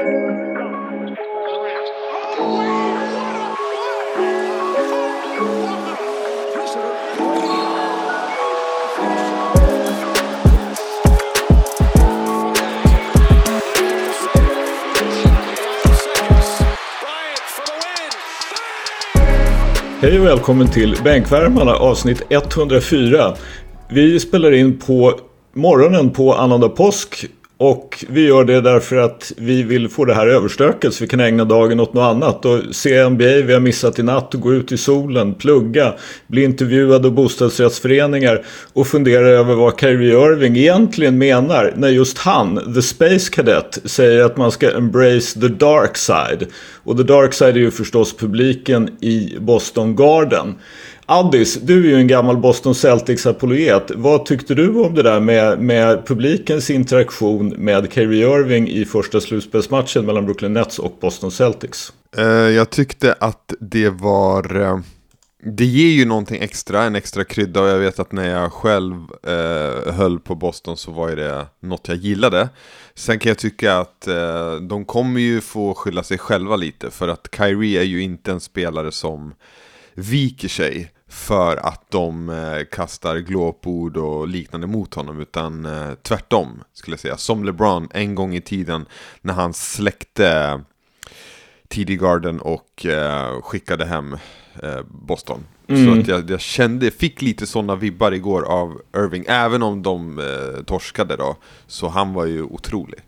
Hej och välkommen till Bänkvärmarna avsnitt 104. Vi spelar in på morgonen på annandag påsk och vi gör det därför att vi vill få det här överstökat så vi kan ägna dagen åt något annat. Och se NBA vi har missat i natt och gå ut i solen, plugga, bli intervjuad av bostadsrättsföreningar och fundera över vad Kyrie Irving egentligen menar när just han, the Space Cadet, säger att man ska embrace the dark side. Och the dark side är ju förstås publiken i Boston Garden. Addis, du är ju en gammal Boston Celtics-apologet. Vad tyckte du om det där med, med publikens interaktion med Kyrie Irving i första slutspelsmatchen mellan Brooklyn Nets och Boston Celtics? Eh, jag tyckte att det var... Eh, det ger ju någonting extra, en extra krydda och jag vet att när jag själv eh, höll på Boston så var det något jag gillade. Sen kan jag tycka att de kommer ju få skylla sig själva lite för att Kyrie är ju inte en spelare som viker sig för att de eh, kastar glåpord och liknande mot honom utan eh, tvärtom skulle jag säga. Som LeBron en gång i tiden när han släckte TD Garden och eh, skickade hem eh, Boston. Mm. Så att jag, jag kände, fick lite sådana vibbar igår av Irving, även om de eh, torskade då. Så han var ju otrolig.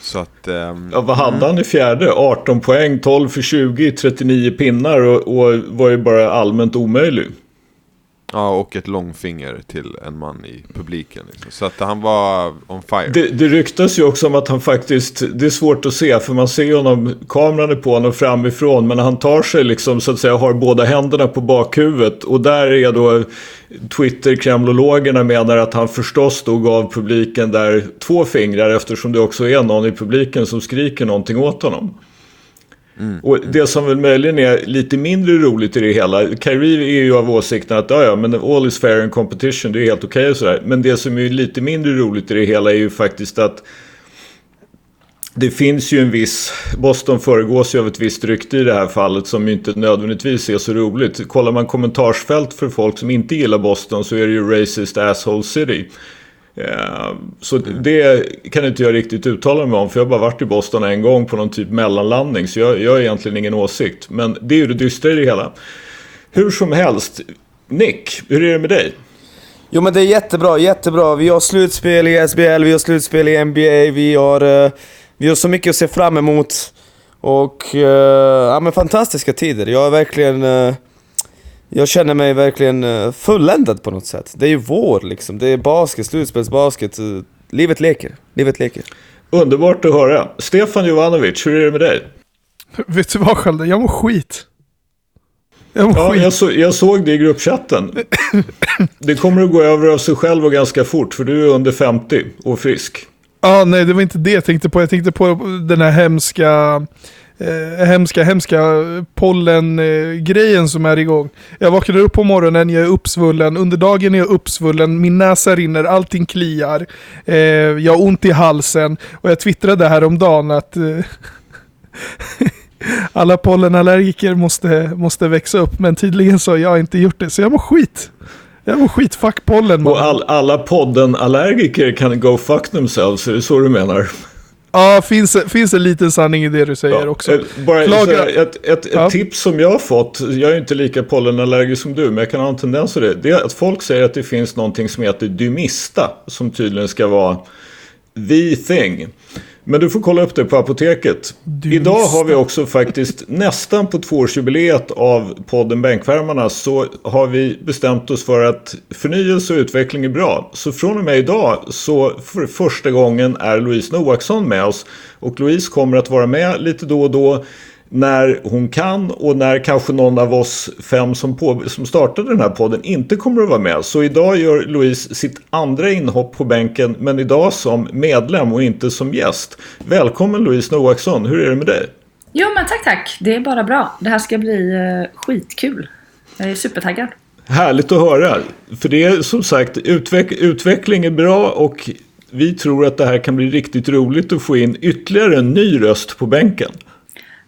Så att, um, ja, vad hade mm. han i fjärde? 18 poäng, 12 för 20, 39 pinnar och, och var ju bara allmänt omöjlig. Ja, och ett långfinger till en man i publiken. Liksom. Så att han var on fire. Det, det ryktas ju också om att han faktiskt, det är svårt att se för man ser ju honom, kameran är på honom framifrån. Men han tar sig liksom så att säga, har båda händerna på bakhuvudet. Och där är då Twitter-kremlologerna menar att han förstås då gav publiken där två fingrar eftersom det också är någon i publiken som skriker någonting åt honom. Mm. Och det som väl möjligen är lite mindre roligt i det hela. Kyrie är ju av åsikten att ja, men all is fair in competition, det är helt okej okay och sådär. Men det som är lite mindre roligt i det hela är ju faktiskt att det finns ju en viss, Boston föregås ju av ett visst rykte i det här fallet som ju inte nödvändigtvis är så roligt. Kollar man kommentarsfält för folk som inte gillar Boston så är det ju racist asshole city. Eh, så det kan inte jag riktigt uttala mig om för jag har bara varit i Boston en gång på någon typ mellanlandning så jag, jag har egentligen ingen åsikt. Men det är ju det dystra i det hela. Hur som helst, Nick, hur är det med dig? Jo men det är jättebra, jättebra. Vi har slutspel i SBL, vi har slutspel i NBA, vi har, eh, vi har så mycket att se fram emot. Och eh, ja men fantastiska tider. Jag är verkligen... Jag känner mig verkligen eh, fulländad på något sätt. Det är ju vår liksom, det är basket, slutspelsbasket. Eh, livet leker, livet leker. Underbart att höra. Stefan Jovanovic, hur är det med dig? Vet du vad Skölde, jag mår skit. Jag mår ja, skit. Jag, så, jag såg det i gruppchatten. det kommer att gå över av sig själv och ganska fort, för du är under 50 och frisk. Ja, ah, nej det var inte det jag tänkte på. Jag tänkte på den här hemska eh, hemska, hemska pollengrejen som är igång. Jag vaknar upp på morgonen, jag är uppsvullen, under dagen är jag uppsvullen, min näsa rinner, allting kliar, eh, jag har ont i halsen och jag twittrade häromdagen att eh, alla pollenallergiker måste, måste växa upp, men tydligen så har jag inte gjort det, så jag mår skit. Jag mår skit, fuck pollen. Och all, alla poddenallergiker kan go fuck themselves, är det så du menar? Ja, finns, finns en liten sanning i det du säger ja, också. Eh, bara Klaga... ett, ett, ja. ett, tips som jag har fått, jag är inte lika pollenallergisk som du, men jag kan ha en tendens till det. Det är att folk säger att det finns någonting som heter Dymista, som tydligen ska vara the thing. Men du får kolla upp det på apoteket. Du Idag har vi också faktiskt nästan på tvåårsjubileet av podden Bänkvärmarna så har vi bestämt oss för att förnyelse och utveckling är bra. Så från och med idag så för första gången är Louise Noaksson med oss. Och Louise kommer att vara med lite då och då när hon kan och när kanske någon av oss fem som, på, som startade den här podden inte kommer att vara med. Så idag gör Louise sitt andra inhopp på bänken men idag som medlem och inte som gäst. Välkommen Louise Noaksson, hur är det med dig? Jo men tack tack, det är bara bra. Det här ska bli uh, skitkul. Jag är supertaggad. Härligt att höra. För det är som sagt, utveck utveckling är bra och vi tror att det här kan bli riktigt roligt att få in ytterligare en ny röst på bänken.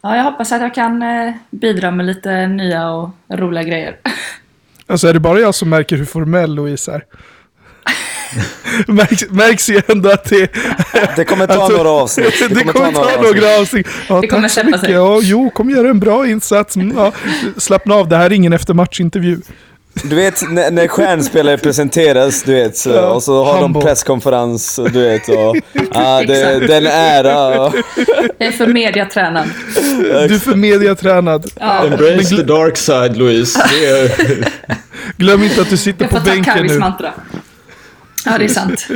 Ja, jag hoppas att jag kan eh, bidra med lite nya och roliga grejer. Alltså är det bara jag som märker hur formell Louise är? märks, märks ju ändå att det... Det kommer ta Alltså, några avsnitt. Det, kommer ta några avsnitt. Ja, Det kommer släppa sig. Ja, jo, kom göra en bra insats. Mm, ja. Slappna av, det här är ingen eftermatchintervju. Du vet när, när stjärnspelare presenteras, du vet, så, Ja, och så har humble. de presskonferens, du vet, och ah, det, det är en ära. Och, Jag är för mediatränad. Du är för mediatränad. Ja, Embrace the dark side Louise. Är, Glöm inte att du sitter jag på får ta bänken Carries nu. mantra. Ja, det är sant.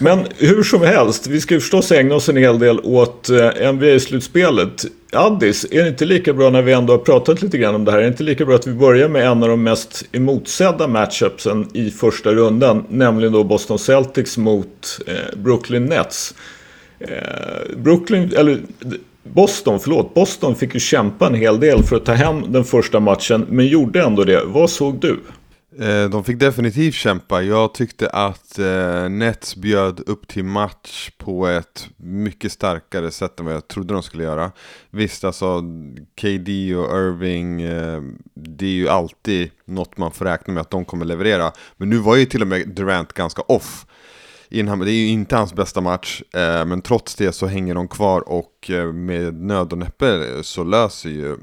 Men hur som helst, vi ska ju förstås ägna oss en hel del åt eh, NBA-slutspelet. Addis, är det inte lika bra när vi ändå har pratat lite grann om det här, är det inte lika bra att vi börjar med en av de mest emotsedda matchupsen i första rundan, nämligen då Boston Celtics mot eh, Brooklyn Nets. Eh, Brooklyn, eller Boston, förlåt, Boston fick ju kämpa en hel del för att ta hem den första matchen, men gjorde ändå det. Vad såg du? Eh, de fick definitivt kämpa. Jag tyckte att eh, Nets bjöd upp till match på ett mycket starkare sätt än vad jag trodde de skulle göra. Visst, alltså KD och Irving, eh, det är ju alltid något man får räkna med att de kommer leverera. Men nu var ju till och med Durant ganska off. Det är ju inte hans bästa match, men trots det så hänger de kvar och med nöd och näppe så löser ju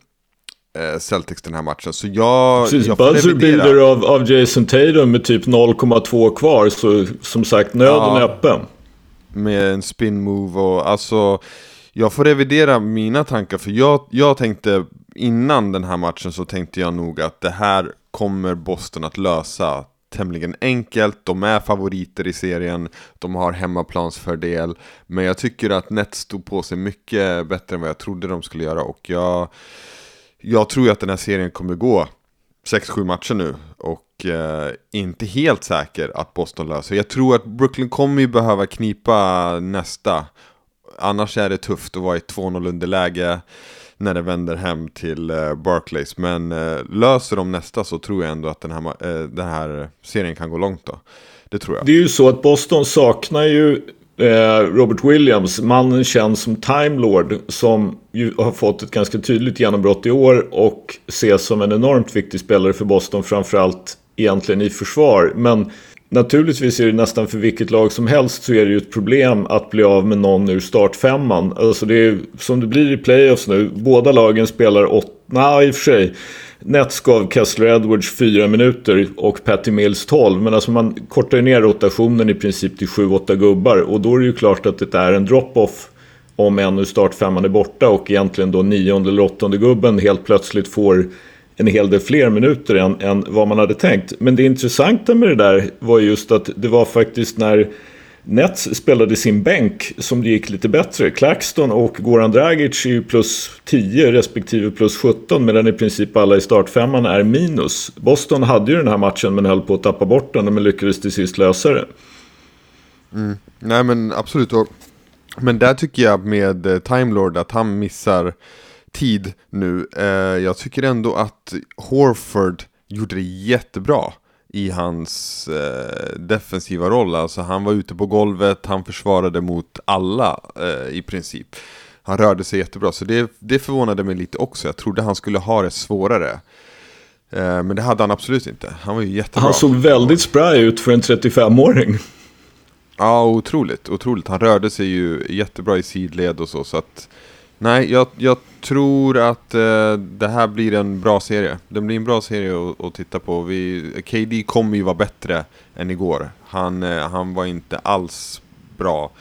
Celtics den här matchen. Så jag, Precis, jag får buzzer revidera. beater av, av Jason Tatum med typ 0,2 kvar. Så som sagt, nöden Ja. är öppen. med en spin move och alltså Jag får revidera mina tankar för jag, jag tänkte innan den här matchen så tänkte jag nog att det här kommer Boston att lösa tämligen enkelt. De är favoriter i serien, de har hemmaplansfördel. Men jag tycker att Nets stod på sig mycket bättre än vad jag trodde de skulle göra och jag jag tror ju att den här serien kommer gå 6-7 matcher nu och eh, inte helt säker att Boston löser. Jag tror att Brooklyn kommer ju behöva knipa nästa. Annars är det tufft att vara i 2-0 underläge när det vänder hem till eh, Barclays. Men eh, löser de nästa så tror jag ändå att den här, eh, den här serien kan gå långt då. Det tror jag. Det är ju så att Boston saknar ju Eh, Robert Williams, mannen känd som Time Lord, som ju har fått ett ganska tydligt genombrott i år och ses som en enormt viktig spelare för Boston, framförallt egentligen i försvar. Men naturligtvis är det nästan för vilket lag som helst så är det ju ett problem att bli av med någon ur startfemman. Alltså det är som det blir i playoffs nu, båda lagen spelar åtta, nej i och för sig. Nets gav Kessler Edwards 4 minuter och Patty Mills 12. Men alltså man kortar ju ner rotationen i princip till 7-8 gubbar. Och då är det ju klart att det är en drop-off om en ur startfemman är borta och egentligen då nionde eller åttonde gubben helt plötsligt får en hel del fler minuter än, än vad man hade tänkt. Men det intressanta med det där var just att det var faktiskt när Nets spelade sin bänk som det gick lite bättre. Claxton och Goran Dragic är ju plus 10 respektive plus 17 medan i princip alla i startfemman är minus. Boston hade ju den här matchen men höll på att tappa bort den men lyckades till sist lösa det. Mm. Nej men absolut. Men där tycker jag med TimeLord Time Lord att han missar tid nu. Eh, jag tycker ändå att Horford gjorde det jättebra i hans eh, defensiva roll. Alltså han var ute på golvet, han försvarade mot alla eh, i princip. Han rörde sig jättebra, så det, det förvånade mig lite också. Jag trodde han skulle ha det svårare. Eh, men det hade han absolut inte. Han var ju jättebra. Han såg väldigt spry ut för en 35-åring. Ja, otroligt, otroligt. Han rörde sig ju jättebra i sidled och så, så att... Nej, jag, jag tror att eh, det här blir en bra serie. Det blir en bra serie att, att titta på. Vi, KD kommer ju vara bättre än igår. Han, eh, han var inte alls bra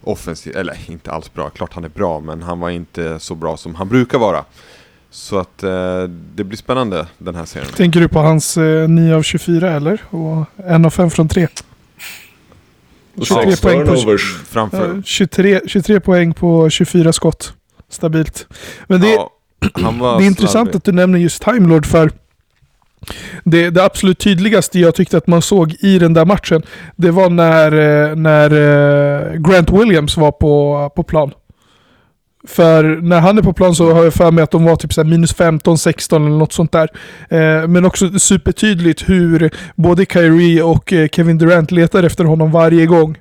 offensivt, eller inte alls bra, klart han är bra, men han var inte så bra som han brukar vara. Så att eh, det blir spännande den här serien. Tänker du på hans eh, 9 av 24 eller? Och 1 av 5 från 3? Och 23 sex poäng på-. Framför... Ja, 23, 23 poäng på 24 skott. Stabilt. Men det, ja, det är intressant att du nämner just Time Lord för det, det absolut tydligaste jag tyckte att man såg i den där matchen, det var när, eh, när eh, Grant Williams var på, på plan. För när han är på plan så har jag för mig att de var typ så minus 15, 16 eller något sånt där. Eh, men också supertydligt hur både Kyrie och Kevin Durant letar efter honom varje gång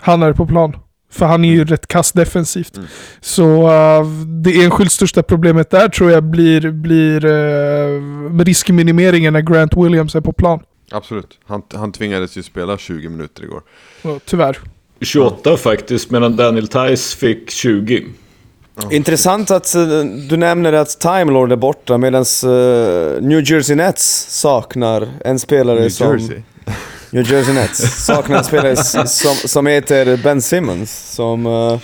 han är på plan. För han är ju rätt kass defensivt. Mm. Så uh, det enskilt största problemet där tror jag blir, blir uh, riskminimeringen när Grant Williams är på plan. Absolut. Han, han tvingades ju spela 20 minuter igår. Ja, tyvärr. 28 faktiskt, medan Daniel Tice fick 20. Oh, Intressant att uh, du nämner att Time Lord är borta medan uh, New Jersey Nets saknar en spelare New som... Jersey. New Jersey Nets saknar en spelare som, som heter Ben Simmons. Som uh,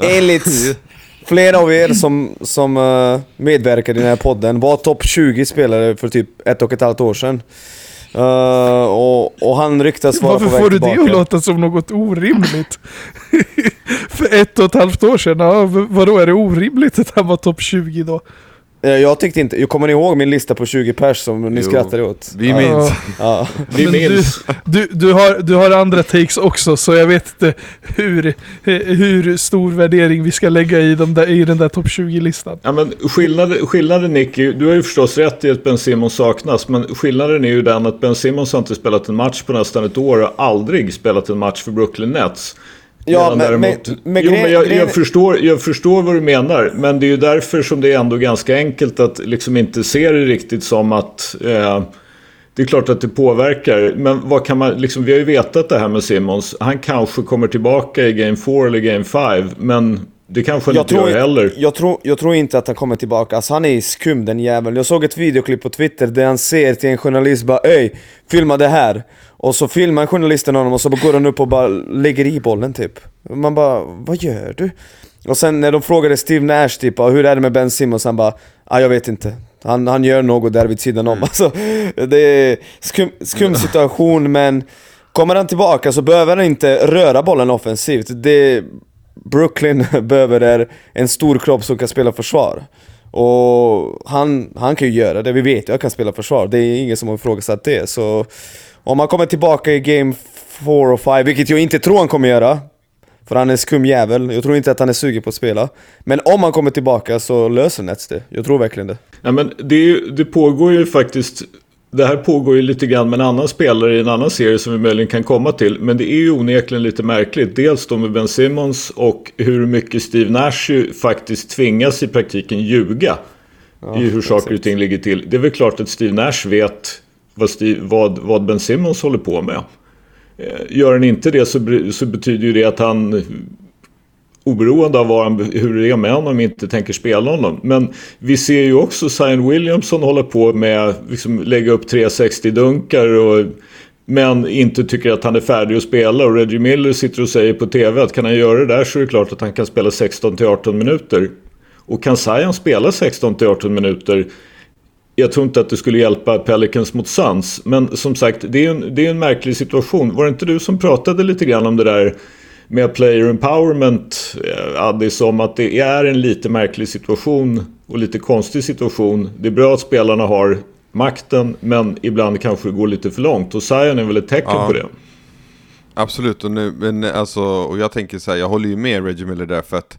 enligt flera av er som, som uh, medverkar i den här podden var topp 20 spelare för typ ett och ett halvt år sedan. Uh, och, och, han ryktas vara Varför på väg får du det att låta som något orimligt? För ett och ett halvt år sedan, ja, vadå är det orimligt att han var topp 20 då? Eh, jag tyckte inte, jag kommer ni ihåg min lista på 20 pers som ni jo, skrattade åt? Vi minns. Ja. vi minns. Du, du, du, har, du har andra takes också så jag vet inte hur, hur stor värdering vi ska lägga i, de där, i den där topp 20-listan. Ja, men skillnaden, skillnaden Nicky, du har ju förstås rätt i att Ben Simmons saknas, men skillnaden är ju den att Ben Simmons har inte spelat en match på nästan ett år och aldrig spelat en match för Brooklyn Nets. Ja, men, men, men, jo, men jag, jag, förstår, jag förstår vad du menar. Men det är ju därför som det är ändå ganska enkelt att liksom inte se det riktigt som att... Eh, det är klart att det påverkar. Men vad kan man, liksom, vi har ju vetat det här med Simmons. Han kanske kommer tillbaka i Game 4 eller Game 5. Men det kanske han inte gör heller. Jag tror, jag tror inte att han kommer tillbaka. Alltså, han är skum den jäveln. Jag såg ett videoklipp på Twitter där han säger till en journalist bara Öj, filma det här. Och så filmar journalisten honom och så går han upp och bara lägger i bollen typ. Man bara, vad gör du? Och sen när de frågade Steve Nash typ, hur är det med Ben Simmons? Han bara, ah, jag vet inte. Han, han gör något där vid sidan om. Mm. Alltså, det är skum, skum situation men kommer han tillbaka så behöver han inte röra bollen offensivt. Det Brooklyn behöver är en stor kropp som kan spela försvar. Och han, han kan ju göra det, vi vet ju att han kan spela försvar. Det är ingen som har ifrågasatt det. Så om han kommer tillbaka i Game 4 och 5, vilket jag inte tror han kommer göra. För han är en skum jävel. Jag tror inte att han är sugen på att spela. Men om han kommer tillbaka så löser Nets det. Jag tror verkligen det. Ja, men det, ju, det pågår ju faktiskt det här pågår ju lite grann med en annan spelare i en annan serie som vi möjligen kan komma till. Men det är ju onekligen lite märkligt. Dels då med Ben Simmons och hur mycket Steve Nash ju faktiskt tvingas i praktiken ljuga. Ja, I hur saker och ting ligger till. Det är väl klart att Steve Nash vet vad, Steve, vad, vad Ben Simmons håller på med. Eh, gör han inte det så, så betyder ju det att han oberoende av han, hur det är med honom inte tänker spela honom. Men vi ser ju också Zion Williamson hålla på med liksom lägga upp 360-dunkar och men inte tycker att han är färdig att spela och Reggie Miller sitter och säger på TV att kan han göra det där så är det klart att han kan spela 16 18 minuter. Och kan Zion spela 16 18 minuter jag tror inte att det skulle hjälpa Pelicans mot Suns. Men som sagt, det är en, det är en märklig situation. Var det inte du som pratade lite grann om det där med player empowerment, eh, Addis, om att det är en lite märklig situation och lite konstig situation. Det är bra att spelarna har makten, men ibland kanske det går lite för långt. Och Zion är väl ett tecken ja. på det. Absolut, och, nu, men alltså, och jag tänker så här, jag håller ju med Reggie Miller där för att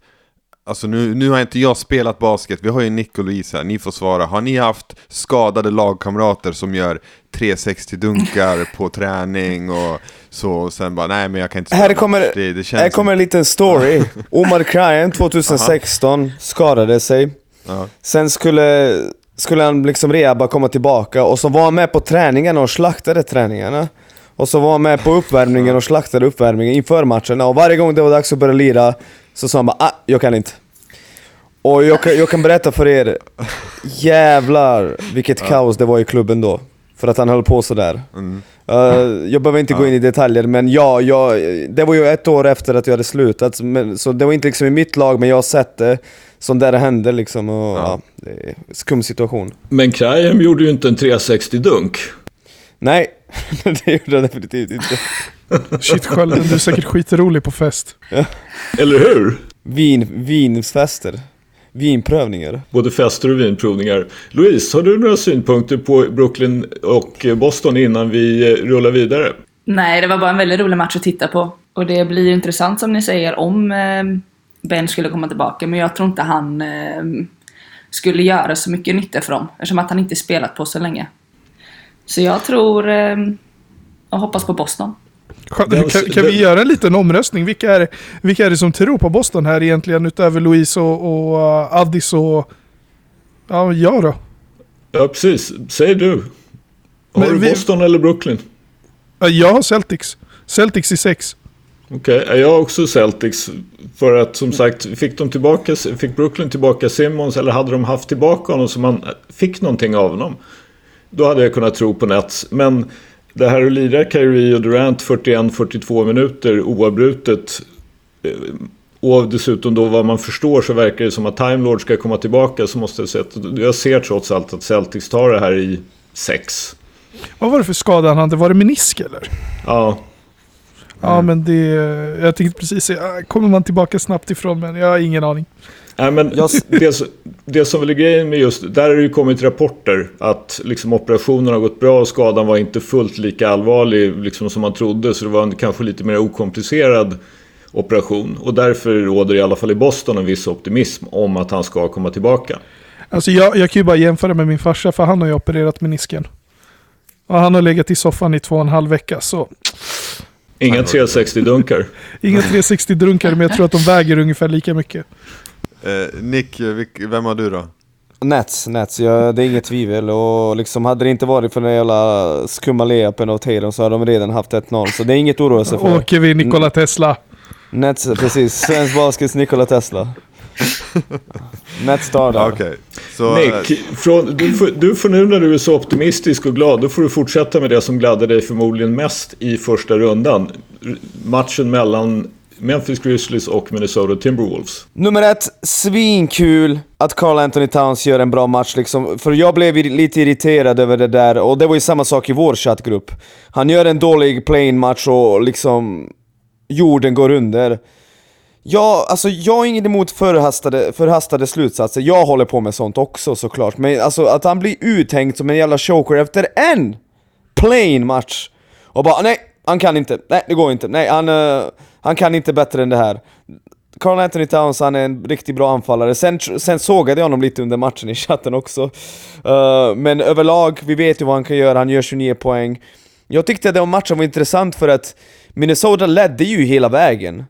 Alltså nu, nu har inte jag spelat basket, vi har ju Nick och Louise här, ni får svara. Har ni haft skadade lagkamrater som gör 360-dunkar på träning och så och sen bara nej men jag kan inte spela Här kommer, det, det här kommer en liten story. Omar Kryan 2016 skadade sig. Aha. Sen skulle, skulle han liksom rehabba komma tillbaka och så var han med på träningarna och slaktade träningarna. Och så var han med på uppvärmningen och slaktade uppvärmningen inför matcherna och varje gång det var dags att börja lira så sa han bara ah, jag kan inte. Och jag kan, jag kan berätta för er, jävlar vilket ja. kaos det var i klubben då. För att han höll på sådär. Mm. Uh, jag behöver inte ja. gå in i detaljer, men ja, jag, det var ju ett år efter att jag hade slutat. Men, så det var inte liksom i mitt lag, men jag har sett det. Som där hände liksom. Och, ja. ja skum situation. Men Krajem gjorde ju inte en 360-dunk. Nej, det gjorde jag definitivt inte. Shit Skölden, du är säkert skitrolig på fest. Eller hur? Vin, vinfester. Vinprövningar. Både fester och vinprovningar. Louise, har du några synpunkter på Brooklyn och Boston innan vi rullar vidare? Nej, det var bara en väldigt rolig match att titta på. Och det blir intressant som ni säger om eh, Ben skulle komma tillbaka. Men jag tror inte han eh, skulle göra så mycket nytta för dem. Eftersom att han inte spelat på så länge. Så jag tror eh, och hoppas på Boston. Kan, kan vi göra en liten omröstning? Vilka är, vilka är det som tror på Boston här egentligen utöver Louise och, och uh, Addis och... Ja, jag då? Ja, precis. Säg du. Har Men du Boston eller Brooklyn? Ja, jag har Celtics. Celtics i sex. Okej, okay. jag har också Celtics. För att som sagt, fick, de tillbaka, fick Brooklyn tillbaka Simmons eller hade de haft tillbaka honom så man fick någonting av honom. Då hade jag kunnat tro på Nets. Men det här att lira Kyrie och Durant 41-42 minuter oavbrutet. Eh, och dessutom då vad man förstår så verkar det som att Time Lord ska komma tillbaka. Så måste jag säga att jag ser trots allt att Celtics tar det här i sex. Vad var det för skada han hade? Var det menisk eller? Ja. Ja men det... Jag tänkte precis säga, kommer man tillbaka snabbt ifrån men jag har ingen aning. Nej, men det, det som väl är grejen med just, där har det ju kommit rapporter att liksom operationen har gått bra och skadan var inte fullt lika allvarlig liksom som man trodde. Så det var en kanske lite mer okomplicerad operation. Och därför råder i alla fall i Boston en viss optimism om att han ska komma tillbaka. Alltså jag, jag kan ju bara jämföra med min farsa för han har ju opererat menisken. Och han har legat i soffan i två och en halv vecka så... Inga 360-dunkar. Inga 360-dunkar men jag tror att de väger ungefär lika mycket. Eh, Nick, vem har du då? Nets, Nets, ja, det är inget tvivel. Och liksom hade det inte varit för den jävla skumma layupen av Tatum så hade de redan haft 1-0. Så det är inget att oroa sig för. Åker vi Nikola Tesla. Nets, precis. Svensk baskets Nikola Tesla. Nets tar det. Okay. Så, Nick, från, du, får, du får nu när du är så optimistisk och glad, då får du fortsätta med det som gladde dig förmodligen mest i första rundan. Matchen mellan Memphis Grizzlies och Minnesota Timberwolves. Nummer ett, svinkul att Carl Anthony Towns gör en bra match liksom. För jag blev lite irriterad över det där, och det var ju samma sak i vår chattgrupp. Han gör en dålig playing match och liksom jorden går under. Ja, alltså jag har inget emot förhastade, förhastade slutsatser, jag håller på med sånt också såklart. Men alltså att han blir uthängd som en jävla choker efter en plain match. Och bara nej, han kan inte, nej det går inte, nej han, uh, han kan inte bättre än det här. Carl Anthony Towns, han är en riktigt bra anfallare. Sen, sen sågade jag honom lite under matchen i chatten också. Uh, men överlag, vi vet ju vad han kan göra, han gör 29 poäng. Jag tyckte att den matchen var intressant för att Minnesota ledde ju hela vägen.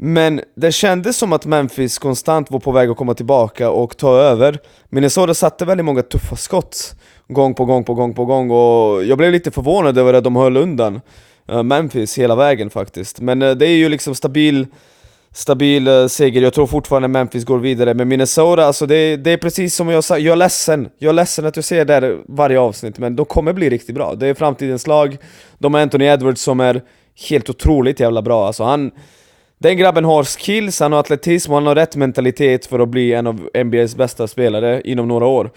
Men det kändes som att Memphis konstant var på väg att komma tillbaka och ta över. Minnesota satte väldigt många tuffa skott gång på gång på gång på gång och jag blev lite förvånad över att de höll undan. Eh, Memphis hela vägen faktiskt. Men eh, det är ju liksom stabil, stabil eh, seger, jag tror fortfarande Memphis går vidare. Men Minnesota, alltså det, det är precis som jag sa, jag är ledsen. Jag är ledsen att jag ser det här varje avsnitt, men de kommer bli riktigt bra. Det är framtidens lag. De har Anthony Edwards som är helt otroligt jävla bra. Alltså han... Den grabben har skills, han har atletism och han har rätt mentalitet för att bli en av NBAs bästa spelare inom några år.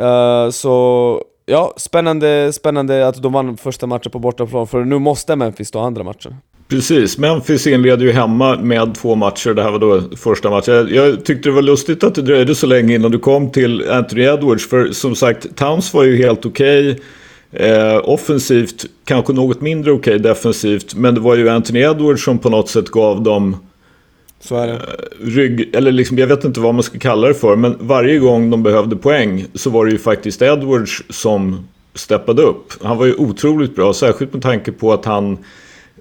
Uh, så Ja, spännande, spännande att de vann första matchen på bortaplan, för nu måste Memphis ta andra matchen. Precis, Memphis inleder ju hemma med två matcher. Det här var då första matchen. Jag tyckte det var lustigt att det dröjde så länge innan du kom till Anthony Edwards. För som sagt, Towns var ju helt okej. Okay. Eh, offensivt kanske något mindre okej okay, defensivt. Men det var ju Anthony Edwards som på något sätt gav dem så är det. Eh, rygg, eller liksom, jag vet inte vad man ska kalla det för, men varje gång de behövde poäng så var det ju faktiskt Edwards som steppade upp. Han var ju otroligt bra, särskilt med tanke på att han,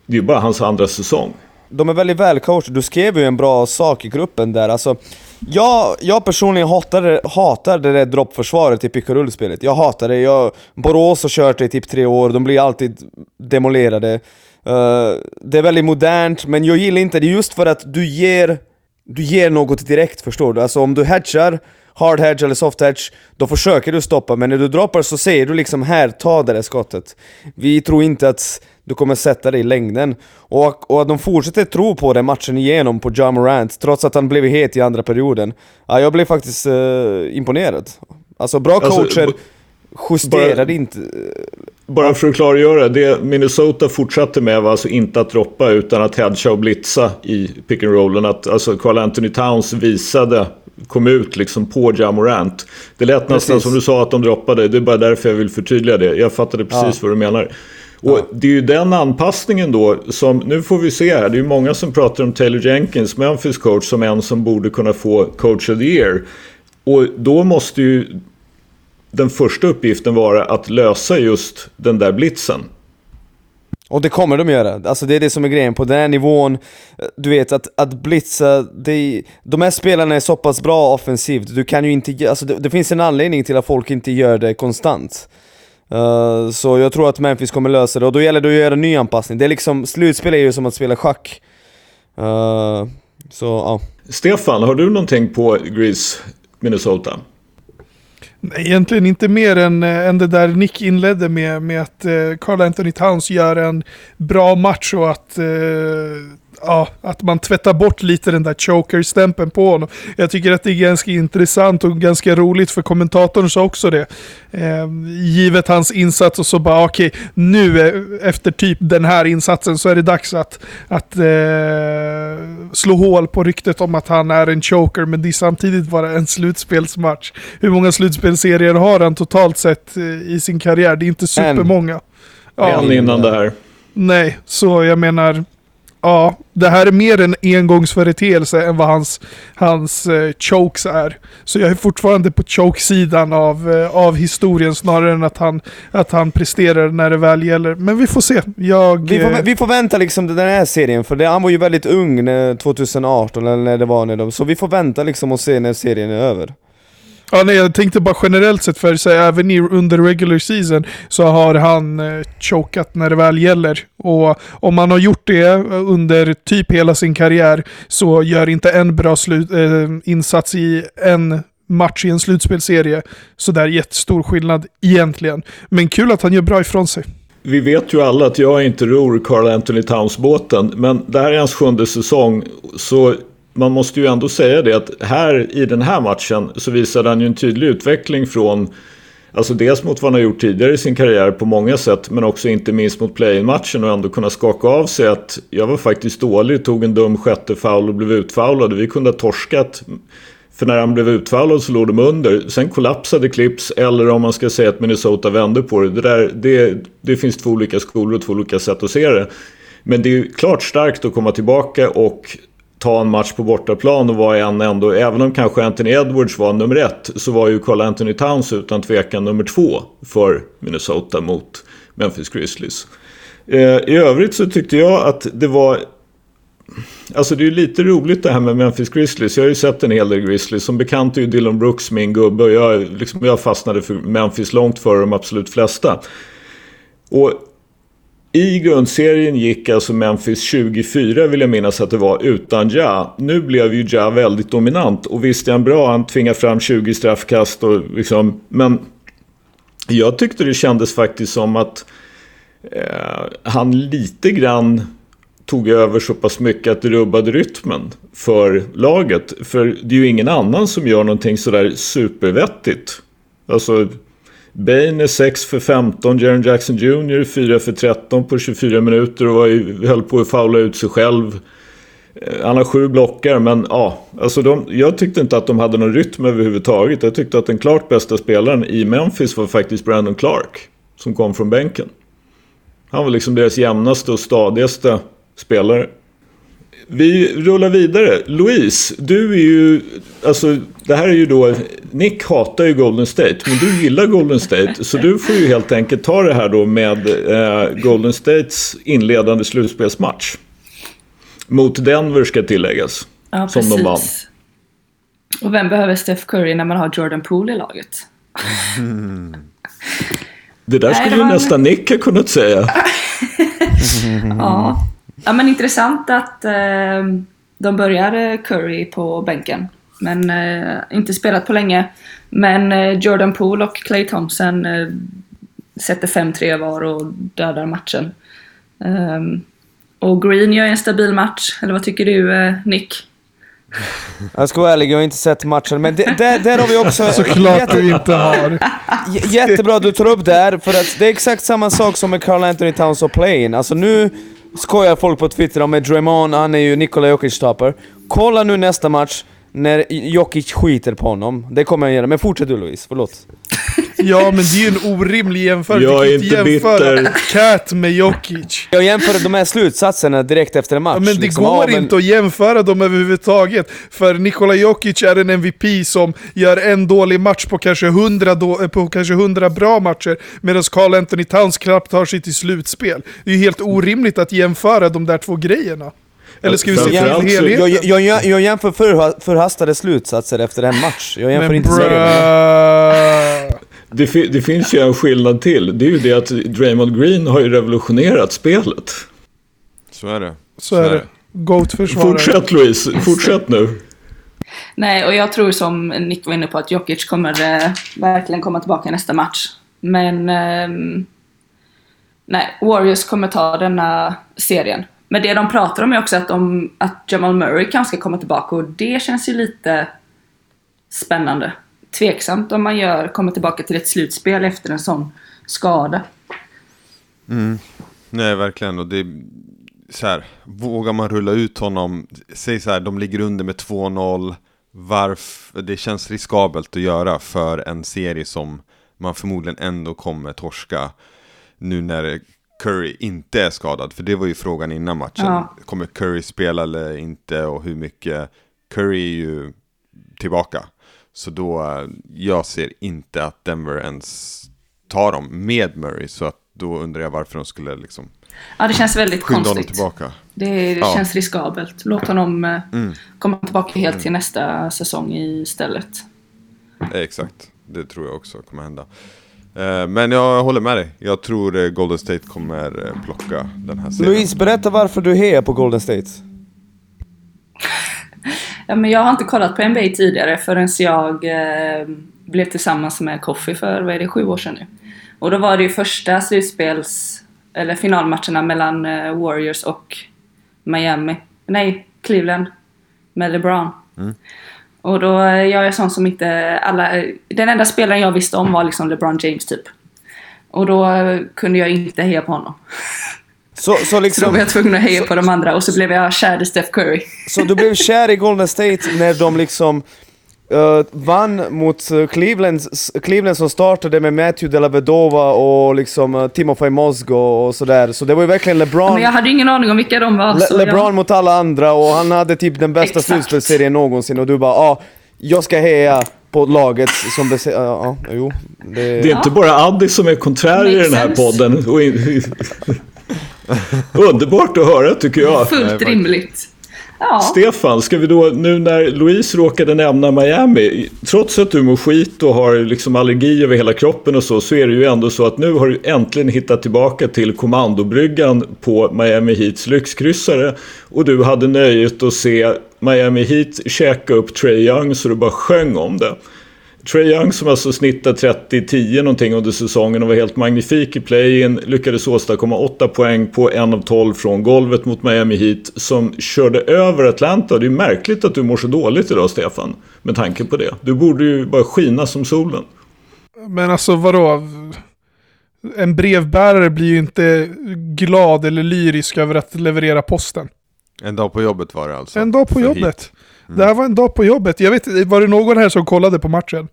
det är ju bara hans andra säsong. De är väldigt välcoachade, du skrev ju en bra sak i gruppen där. Alltså, jag, jag personligen hatar, hatar det där droppförsvaret i pick spelet Jag hatar det. Jag, Borås har kört det i typ tre år, de blir alltid demolerade. Uh, det är väldigt modernt, men jag gillar inte det just för att du ger, du ger något direkt, förstår du? Alltså om du hedgar, hard hedge eller soft hedge, då försöker du stoppa, men när du droppar så säger du liksom här, ta det där skottet. Vi tror inte att du kommer sätta det i längden. Och, och att de fortsätter tro på det matchen igenom på John Morant, trots att han blev het i andra perioden. Ja, jag blev faktiskt uh, imponerad. Alltså bra alltså, coacher alltså, justerar bara, inte... Bara för att klargöra, det Minnesota fortsatte med var alltså inte att droppa utan att hedga och blitza i pick and rollen. Att alltså Carl Anthony Towns visade, kom ut liksom på Jamorant. Det lät nästan som du sa att de droppade, det är bara därför jag vill förtydliga det. Jag fattade precis ja. vad du menar. Och det är ju den anpassningen då som, nu får vi se här, det är ju många som pratar om Taylor Jenkins, Memphis coach, som en som borde kunna få coach of the year. Och då måste ju den första uppgiften vara att lösa just den där blitzen. Och det kommer de göra, alltså det är det som är grejen. På den här nivån Du vet att, att blitza, det, de här spelarna är så pass bra offensivt, du kan ju inte, alltså det, det finns en anledning till att folk inte gör det konstant. Uh, Så jag tror att Memphis kommer lösa det, och då gäller det att göra en ny anpassning, det är liksom, slutspel är ju som att spela schack. Uh, Så ja. Stefan, har du någonting på Greece, Minnesota? Egentligen inte mer än, eh, än det där Nick inledde med, med att eh, Carl Anthony Towns gör en bra match och att eh, ja, att man tvättar bort lite den där choker-stämpeln på honom. Jag tycker att det är ganska intressant och ganska roligt för kommentatorn sa också det. Eh, givet hans insats och så bara okej, okay, nu efter typ den här insatsen så är det dags att, att eh, slå hål på ryktet om att han är en choker, men det är samtidigt bara en slutspelsmatch. Hur många slutspelserier har han totalt sett eh, i sin karriär? Det är inte supermånga. Ja. En innan det här. Nej, så jag menar, Ja, det här är mer en engångsföreteelse än vad hans, hans eh, chokes är. Så jag är fortfarande på choke-sidan av, eh, av historien snarare än att han, att han presterar när det väl gäller. Men vi får se. Jag, vi, får, eh, vi får vänta liksom den här serien, för det, han var ju väldigt ung 2018 eller när det var när de, så vi får vänta liksom och se när serien är över. Ja, nej, jag tänkte bara generellt sett för så, även i, under regular season så har han eh, chokat när det väl gäller. Och om man har gjort det under typ hela sin karriär så gör inte en bra slut, eh, insats i en match i en slutspelserie så där jättestor skillnad egentligen. Men kul att han gör bra ifrån sig. Vi vet ju alla att jag inte ror Carl Anthony Towns-båten, men det här är hans sjunde säsong. Så man måste ju ändå säga det att här i den här matchen så visade han ju en tydlig utveckling från Alltså dels mot vad han har gjort tidigare i sin karriär på många sätt men också inte minst mot play-in-matchen och ändå kunna skaka av sig att jag var faktiskt dålig, tog en dum sjätte foul och blev utfoulad. Vi kunde ha torskat. För när han blev utfoulad så låg de under. Sen kollapsade Clips eller om man ska säga att Minnesota vände på det. Det, där, det, det finns två olika skolor och två olika sätt att se det. Men det är ju klart starkt att komma tillbaka och ta en match på bortaplan och vara en ändå, även om kanske Anthony Edwards var nummer ett, så var ju Carl Anthony Towns utan tvekan nummer två för Minnesota mot Memphis Grizzlies. Eh, I övrigt så tyckte jag att det var Alltså det är ju lite roligt det här med Memphis Grizzlies. Jag har ju sett en hel del Grizzlies. Som bekant är ju Dylan Brooks min gubbe. Och jag, liksom, jag fastnade för Memphis långt före de absolut flesta. Och i grundserien gick alltså Memphis 24 vill jag minnas att det var utan Ja. Nu blev ju Ja väldigt dominant och visst är han bra, han tvingar fram 20 straffkast och liksom, men jag tyckte det kändes faktiskt som att eh, han lite grann tog över så pass mycket att det rubbade rytmen för laget. För det är ju ingen annan som gör någonting sådär supervettigt. Alltså Bane är 6 för 15, Jaron Jackson Jr. 4 för 13 på 24 minuter och var, höll på att faula ut sig själv. Eh, han har sju blockar, men ja, alltså de, jag tyckte inte att de hade någon rytm överhuvudtaget. Jag tyckte att den klart bästa spelaren i Memphis var faktiskt Brandon Clark, som kom från bänken. Han var liksom deras jämnaste och stadigaste spelare. Vi rullar vidare. Louise, du är ju... Alltså, det här är ju då... Nick hatar ju Golden State, men du gillar Golden State. Så du får ju helt enkelt ta det här då med eh, Golden States inledande slutspelsmatch. Mot Denver ska tilläggas. Ja, som precis. de vann. Och vem behöver Steph Curry när man har Jordan Poole i laget? Mm. Det där skulle ju nästan Nick ha kunnat säga. ja. Ja men intressant att eh, de börjar eh, Curry på bänken. Men eh, inte spelat på länge. Men eh, Jordan Poole och Clay Thompson eh, sätter 5-3 var och dödar matchen. Ehm, och Green gör en stabil match. Eller vad tycker du eh, Nick? Jag ska vara ärlig, jag har inte sett matchen, men det, där, där har vi också... Såklart jätte, du inte har. Jättebra du tar upp det här, för att det är exakt samma sak som med Carl Anthony Towns och Playin. Alltså nu skojar folk på Twitter om med Draymond, han är ju Nikola Jokic-stopper. Kolla nu nästa match när Jokic skiter på honom. Det kommer jag göra. Men fortsätt du Louise, förlåt. Ja, men det är ju en orimlig jämförelse. Jag är inte jämföra bitter. Cat med Jokic. Jag jämför de här slutsatserna direkt efter en match. Ja, men det liksom. går Ja, men- inte att jämföra dem överhuvudtaget. För Nikola Jokic är en MVP som gör en dålig match på kanske 100, då, eh, på kanske 100 bra matcher. Medan Carl Anthony Towns knappt tar sig till slutspel. Det är ju helt orimligt att jämföra de där två grejerna. Eller ska vi se till helheten? Jag, jag, jag, jag jämför förha- förhastade slutsatser efter en match. Jag jämför Men inte serien. Det, fi- det finns ju en skillnad till. Det är ju det att Draymond Green har ju revolutionerat spelet. Så är det. Så är det. Goat-försvarare. Fortsätt Louise, fortsätt nu. Nej, och jag tror som Nick var inne på att Jokic kommer eh, verkligen komma tillbaka i nästa match. Men... ehm, nej, Warriors kommer ta denna serien. Men det de pratar om är också att, de, att Jamal Murray kanske ska komma tillbaka och det känns ju lite spännande. Tveksamt om man gör, kommer tillbaka till ett slutspel efter en sån skada. Nej, verkligen. Och det så här, vågar man rulla ut honom, säg så här, de ligger under med 2-0, varför, det känns riskabelt att göra för en serie som man förmodligen ändå kommer torska nu när Curry inte är skadad, för det var ju frågan innan matchen. Ja. Kommer Curry spela eller inte och hur mycket? Curry är ju tillbaka. Så då, jag ser inte att Denver ens tar dem med Murray, så att då undrar jag varför de skulle liksom Ja, det känns väldigt skynda honom konstigt. tillbaka. Det Ja. känns riskabelt. Låt honom eh, Mm. komma tillbaka helt till nästa säsong istället. Eh, Exakt, det tror jag också kommer hända. Eh, Men jag håller med dig. Jag tror Golden State kommer plocka den här serien. Louise, berätta varför du hejar på Golden State. Ja, men jag har inte kollat på NBA tidigare förrän jag eh, blev tillsammans med Kofi för, vad är det, sju år sedan nu. Och då var det ju första slutspels, eller finalmatcherna mellan eh, Warriors och Miami. Nej, Cleveland. Med LeBron. Och då, eh, jag är sån som inte alla, eh, den enda spelaren jag visste om var liksom LeBron James typ. Och då eh, kunde jag inte heja på honom. Så, så Så då liksom... var jag tvungen att heja på de andra och så blev jag kär i Steph Curry. Så du blev kär i Golden State när de liksom eh, vann mot uh, Cleveland, Cleveland som startade med Matthew Dellavedova och liksom uh, Timofey Mozgo och sådär. Så det var ju verkligen LeBron, Men jag hade ingen aning om vilka de var. Le så LeBron jag, mot alla andra och han hade typ den bästa slutspelsserien någonsin och du bara ah, jag ska heja på laget som bese- ja, ja, jo. Det, Det är inte bara Addi som är konträr i den här sense. podden. Underbart att höra tycker jag. fullt rimligt. Ja, Stefan, ska vi då, nu när Louise råkade nämna Miami, trots att du mår skit och har liksom allergi över hela kroppen och så, så är det ju ändå så att nu har du äntligen hittat tillbaka till kommandobryggan på Miami Heats lyxkryssare och du hade nöjet att se Miami Heat käka upp Trae Young så du bara sjöng om det. Trae Young som alltså snittade 30-10 någonting under säsongen och var helt magnifik i play-in. Lyckades åstadkomma 8 poäng på en av 12 från golvet mot Miami Heat som körde över Atlanta. Det är märkligt att du mår så dåligt idag Stefan. Med tanke på det. Du borde ju bara skina som solen. Men alltså vadå? En brevbärare blir ju inte glad eller lyrisk över att leverera posten. En dag på jobbet var det alltså. En dag på jobbet. Heat. Det här var en dag på jobbet. Jag vet var det någon här som kollade på matchen?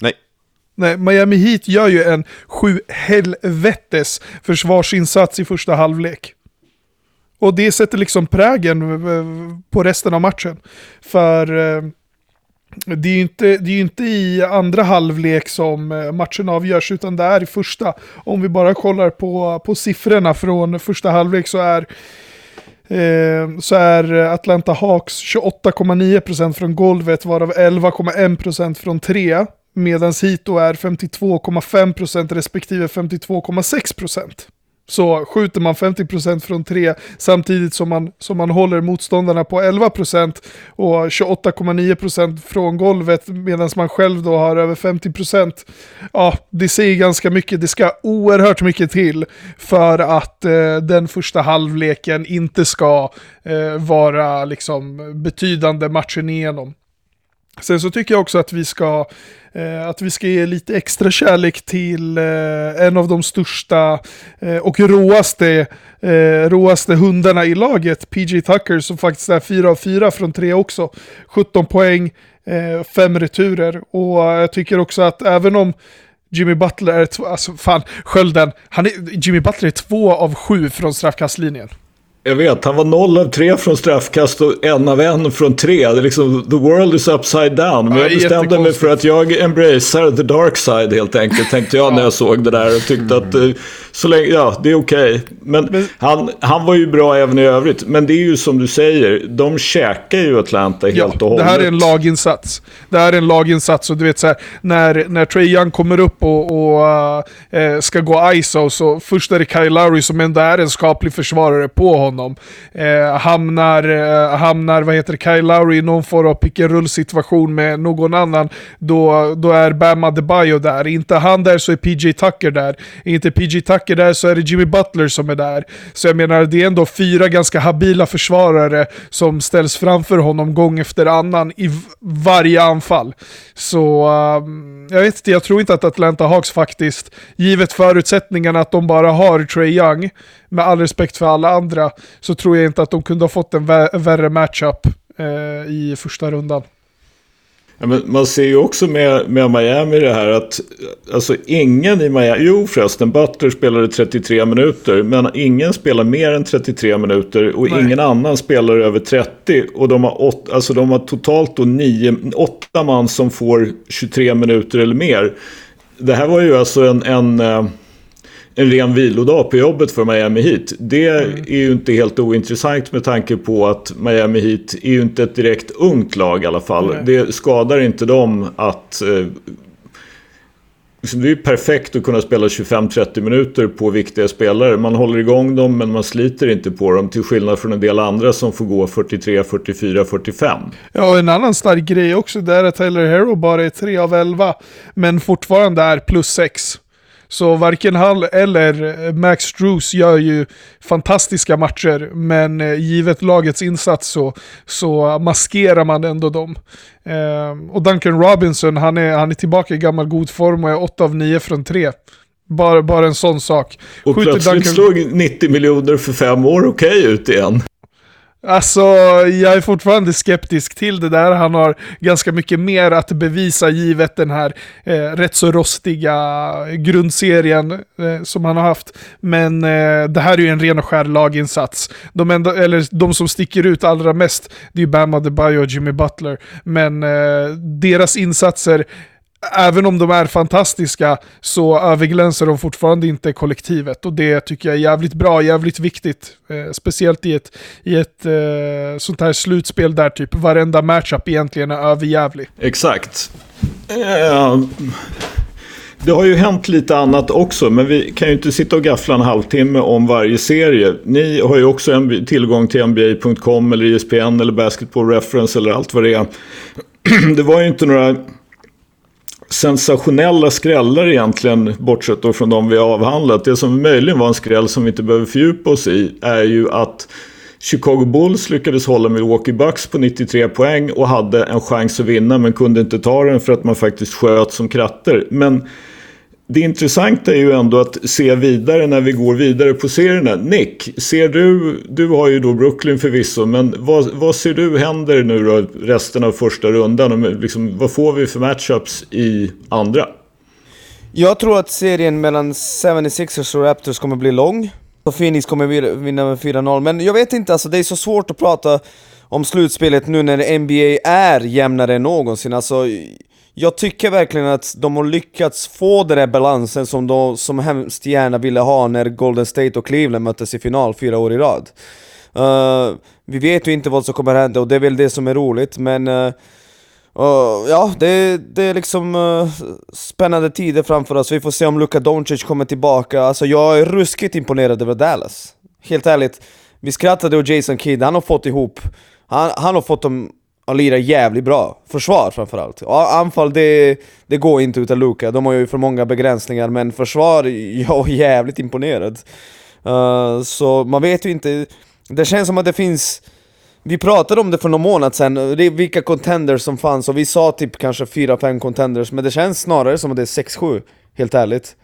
Nej. Nej, Miami Heat gör ju en sju helvetes försvarsinsats i första halvlek. Och det sätter liksom prägen eh, på resten av matchen. För eh, det är ju inte, det är inte i andra halvlek som eh, matchen avgörs, utan det är i första. Om vi bara kollar på, på siffrorna från första halvlek så är Eh, så är Atlanta Hawks 28,9% från golvet, varav 11,1% från tre. Medan Hito är 52,5% respektive 52,6%. Så skjuter man 50% från 3, samtidigt som man, som man håller motståndarna på 11% och 28,9% från golvet medan man själv då har över 50%. Ja, det säger ganska mycket. Det ska oerhört mycket till för att eh, den första halvleken inte ska eh, vara liksom betydande matchen igenom. Sen så tycker jag också att vi ska, eh, att vi ska ge lite extra kärlek till eh, en av de största eh, och råaste, eh, råaste hundarna i laget, PG Tucker, som faktiskt är 4 av 4 från 3 också. 17 poäng, eh, 5 returer. Och jag tycker också att även om Jimmy Butler är, två, alltså fan, skölden. Han är, Jimmy Butler är två av sju från straffkastlinjen. Jag vet, han var noll av tre från straffkast och en av en från tre. Det är liksom, the world is upside down. Men Ja, jag bestämde mig för att jag embracear the dark side helt enkelt. Tänkte jag när jag såg det där och tyckte att eh, så länge, ja det är okej. Okay. Men, Men- han, han var ju bra även i övrigt. Men det är ju som du säger, de käkar ju Atlanta helt och Ja, hållet. det här är en laginsats. Det här är en laginsats och du vet så här, när, när Trey Young kommer upp och, och eh, ska gå ISO så först är det Kyle Lowry som ändå är en skaplig försvarare på honom. Eh, hamnar, eh, hamnar, vad heter det, Kyle Lowry i någon form av pick and roll situation med någon annan, då, då är Bam Adebayo där. Inte han där så är PJ Tucker där. Är inte PJ Tucker där så är det Jimmy Butler som är där. Så jag menar, det är ändå fyra ganska habila försvarare som ställs framför honom gång efter annan i varje anfall. Så ehm, jag vet inte, jag tror inte att Atlanta Hawks faktiskt, givet förutsättningarna att de bara har Trey Young, med all respekt för alla andra, så tror jag inte att de kunde ha fått en vä- värre matchup eh, i första rundan. Ja, man ser ju också med, med Miami det här att alltså ingen i Miami, jo förresten, Butler spelade 33 minuter, men ingen spelar mer än 33 minuter och Nej. ingen annan spelar över 30. Och de har, åt, alltså de har totalt då nio, åtta man som får 23 minuter eller mer. Det här var ju alltså en, en, eh, en ren vilodag på jobbet för Miami Heat. Det är ju inte helt ointressant med tanke på att Miami Heat är ju inte ett direkt ungt lag i alla fall. Nej. Det skadar inte dem att... Eh, det är ju perfekt att kunna spela 25-30 minuter på viktiga spelare. Man håller igång dem men man sliter inte på dem till skillnad från en del andra som får gå 43, 44, 45. Ja, och en annan stark grej också där är att Tyler Hero bara är 3 av 11, men fortfarande är plus 6. Så varken han eller eh, Max Drews gör ju fantastiska matcher, men eh, givet lagets insats så, så maskerar man ändå dem. Ehm, och Duncan Robinson, han är, han är tillbaka i gammal god form och är 8 av 9 från 3. Bara, bara en sån sak. Och Skjuter plötsligt Duncan- slog 90 miljoner för fem år okej ut igen. Alltså, jag är fortfarande skeptisk till det där. Han har ganska mycket mer att bevisa givet den här eh, rätt så rostiga grundserien eh, som han har haft. Men eh, det här är ju en ren och skär laginsats. De, enda, eller, de som sticker ut allra mest, det är ju Bam Adebayo och Jimmy Butler. Men eh, deras insatser Även om de är fantastiska så överglänser de fortfarande inte kollektivet och det tycker jag är jävligt bra, jävligt viktigt. Eh, speciellt i ett, i ett eh, sånt här slutspel där typ varenda matchup egentligen är överjävlig. Exakt. Eh, Det har ju hänt lite annat också, men vi kan ju inte sitta och gaffla en halvtimme om varje serie. Ni har ju också en tillgång till NBA.com eller ESPN eller Basketball Reference eller allt vad det är. Det var ju inte några sensationella skrällar egentligen, bortsett då från de vi har avhandlat. Det som möjligen var en skräll som vi inte behöver fördjupa oss i är ju att Chicago Bulls lyckades hålla Milwaukee Bucks på 93 poäng och hade en chans att vinna men kunde inte ta den för att man faktiskt sköt som kratter. Men det intressanta är ju ändå att se vidare när vi går vidare på serierna. Nick, ser du, du har ju då Brooklyn förvisso, men vad, vad ser du händer nu då resten av första rundan? Och liksom, vad får vi för matchups i andra? Jag tror att serien mellan 76ers och Raptors kommer bli lång. Och Phoenix kommer vinna med 4-0, men jag vet inte, alltså det är så svårt att prata om slutspelet nu när NBA är jämnare än någonsin. Alltså, jag tycker verkligen att de har lyckats få den där balansen som de som hemskt gärna ville ha när Golden State och Cleveland möttes i final fyra år i rad. Uh, vi vet ju inte vad som kommer hända och det är väl det som är roligt, men Uh, ja, det, det är liksom uh, spännande tider framför oss. Vi får se om Luka Doncic kommer tillbaka. Alltså jag är ruskigt imponerad över Dallas. Helt ärligt. Vi skrattade åt Jason Kidd, han har fått ihop... Han, han har fått dem att lirar jävligt bra. Försvar framförallt. Anfall, det, det går inte utan Luka. De har ju för många begränsningar, men försvar, jag är jävligt imponerad. Uh, så man vet ju inte... Det känns som att det finns... Vi pratade om det för någon månad sedan, vilka contenders som fanns och vi sa typ kanske 4-5 contenders men det känns snarare som att det är 6-7, helt ärligt.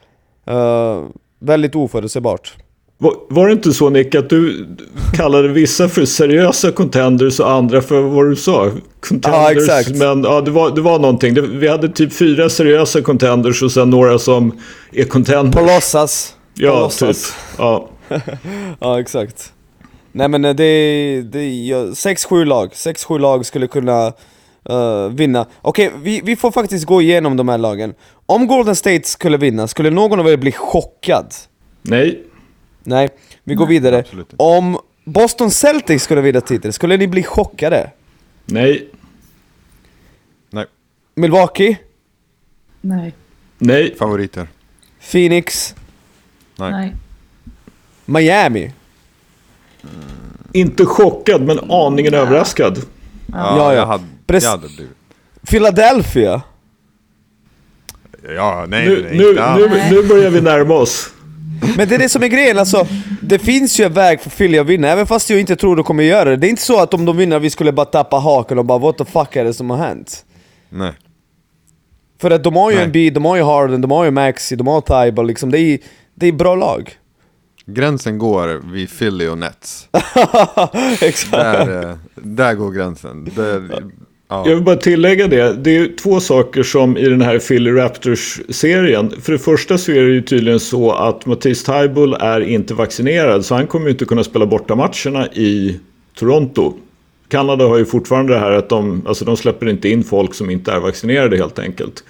Uh, väldigt oförutsägbart. Var, var det inte så Nick att du kallade vissa för seriösa contenders och andra för vad du sa? Contenders, Ja, exakt. Men ja, det, var, det var någonting. Det, vi hade typ fyra seriösa contenders och sen några som är contenders. På låtsas. På ja, typ. låtsas. Ja. Ja, exakt. Nej men eh, det, det ja, 6-7 lag, 6-7 lag skulle kunna eh, vinna. Okej, vi, vi får faktiskt gå igenom de här lagen. Om Golden State skulle vinna, skulle någon av er bli chockad? Nej. Nej, vi går vidare. absolut. Om Boston Celtics skulle vinna titeln, skulle ni bli chockade? Nej. Nej, Milwaukee? Nej. Nej. favoriter. Phoenix? Nej. Nej. Miami? Inte chockad, men aningen överraskad. Ja, Ja, ja. Jag, hade, Pres- jag hade blivit. Philadelphia? Ja, nej, Nu, nej, nu, nu, nu börjar vi närma oss. Men det är det som är grejen, alltså Det finns ju en väg för Philly att vinna, även fast jag inte tror de kommer göra det Det är inte så att om de vinner vi skulle bara tappa haken och bara what the fuck är det som har hänt? Nej. För att de har ju Nej. en Embiid, de har ju Harden, de har ju Maxi, de har Tybal liksom Det är, det är bra lag Gränsen går vid Philly och Nets. Exakt Där, eh, där går gränsen. Där. Jag vill bara tillägga det. Det är två saker som i den här Philly Raptors-serien. För det första så är det ju tydligen så att Matisse Taibull är inte vaccinerad. Så han kommer ju inte kunna spela borta matcherna i Toronto. Kanada har ju fortfarande det här att de, alltså de släpper inte in folk som inte är vaccinerade helt enkelt.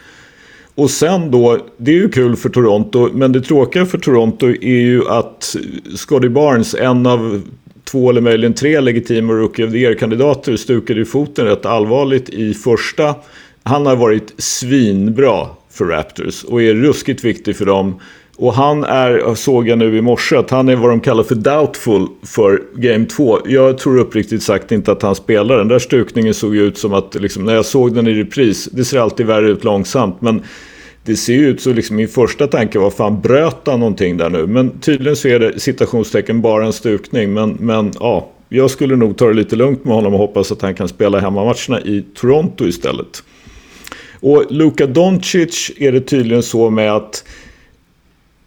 Och sen då, det är ju kul för Toronto, men det tråkiga för Toronto är ju att Scotty Barnes, en av två eller möjligen tre legitima Rookie of the Year-kandidater, stukade ju foten rätt allvarligt i första. Han har varit svinbra för Raptors och är ruskigt viktig för dem. Och han är, såg jag nu i morse, att han är vad de kallar för doubtful för Game 2. Jag tror uppriktigt sagt inte att han spelar. Den där stukningen såg ju ut som att, liksom, när jag såg den i repris, det ser alltid värre ut långsamt, men det ser ju ut så, liksom, min första tanke var fan bröt han någonting där nu? Men tydligen så är det citationstecken bara en stukning. Men, men ja, jag skulle nog ta det lite lugnt med honom och hoppas att han kan spela hemmamatcherna i Toronto istället. Och Luka Doncic är det tydligen så med att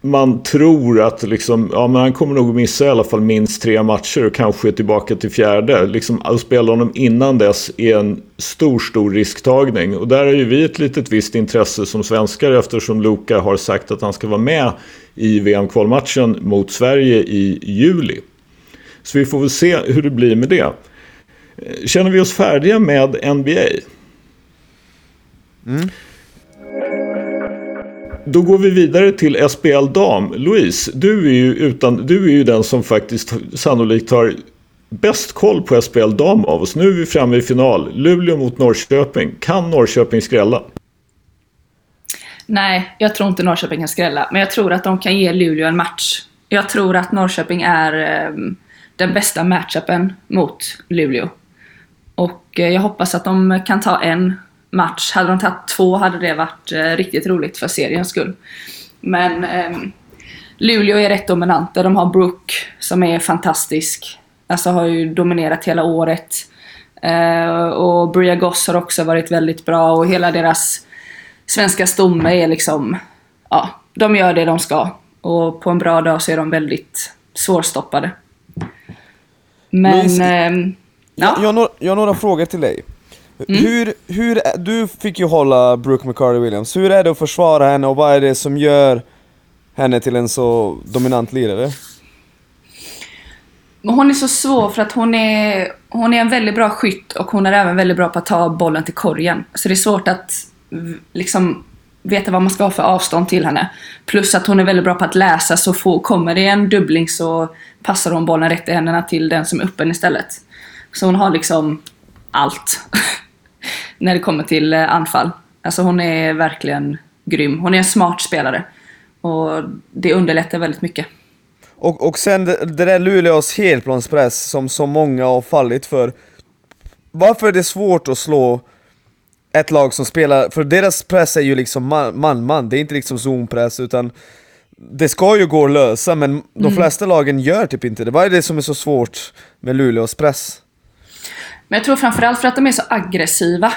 man tror att liksom, ja, men han kommer nog missa i alla fall minst tre matcher och kanske tillbaka till fjärde. Liksom, att spela honom innan dess är en stor, stor risktagning. Och där har ju vi ett litet visst intresse som svenskar eftersom Luka har sagt att han ska vara med i VM-kvalmatchen mot Sverige i juli. Så vi får väl se hur det blir med det. Känner vi oss färdiga med NBA? Mm. Då går vi vidare till SBL Dam. Louise, du är ju, utan, du är ju den som faktiskt sannolikt har bäst koll på SBL Dam av oss. Nu är vi framme i final. Luleå mot Norrköping. Kan Norrköping skrälla? Nej, jag tror inte Norrköping kan skrälla. Men jag tror att de kan ge Luleå en match. Jag tror att Norrköping är eh, den bästa matchupen mot Luleå. Och eh, jag hoppas att de kan ta en match. Hade de tagit två hade det varit eh, riktigt roligt för seriens skull. Men eh, Luleå är rätt dominanta. De har Brook som är fantastisk. Alltså har ju dominerat hela året. Eh, och Bria Goss har också varit väldigt bra och hela deras svenska stomme är liksom, ja, de gör det de ska. Och på en bra dag så är de väldigt svårstoppade. Men, ehm, Jag, ja. jag, har några, jag har några frågor till dig. Hur, hur, är- du fick ju hålla Brooke McCarty Williams, hur är det att försvara henne och vad är det som gör henne till en så dominant lirare? Hon är så svår för att hon är, hon är en väldigt bra skytt och hon är även väldigt bra på att ta bollen till korgen. Så det är svårt att liksom veta vad man ska ha för avstånd till henne. Plus att hon är väldigt bra på att läsa så få, kommer det en dubbling så passar hon bollen rätt i händerna till den som är öppen istället. Så hon har liksom allt när det kommer till eh, anfall. Alltså hon är verkligen grym. Hon är en smart spelare. Och det underlättar väldigt mycket. Och, och sen det, det där Luleås helplanspress som så många har fallit för. Varför är det svårt att slå ett lag som spelar, för deras press är ju liksom man-man, det är inte liksom zonpress utan det ska ju gå att lösa men de flesta lagen gör typ inte det. Vad är det som är så svårt med Luleås press? Men jag tror framförallt för att de är så aggressiva.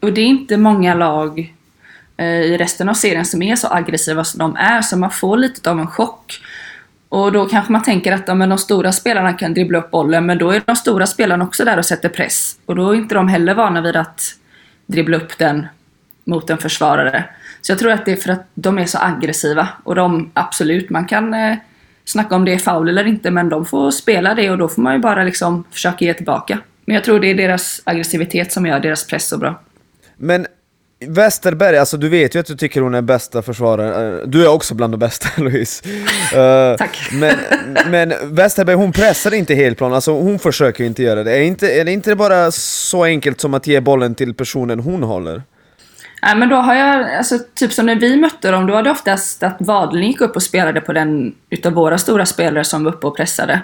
Och det är inte många lag eh, i resten av serien som är så aggressiva som de är, så man får lite av en chock. Och då kanske man tänker att ja, men de stora spelarna kan dribbla upp bollen, men då är de stora spelarna också där och sätter press. Och då är inte de heller vana vid att dribbla upp den mot en försvarare. Så jag tror att det är för att de är så aggressiva. Och de, absolut, man kan eh, snacka om det är foul eller inte, men de får spela det och då får man ju bara liksom försöka ge tillbaka. Men jag tror det är deras aggressivitet som gör deras press så bra. Men Westerberg, alltså du vet ju att du tycker hon är bästa försvararen. Eh, Du är också bland de bästa Louise. Eh, Tack. Men, men Westerberg hon pressar inte helt plan, alltså hon försöker inte göra det. Är, inte. är det inte bara så enkelt som att ge bollen till personen hon håller? Nej men då har jag, alltså typ som när vi mötte dem, då var det oftast att Wadelin gick upp och spelade på den utav våra stora spelare som var uppe och pressade.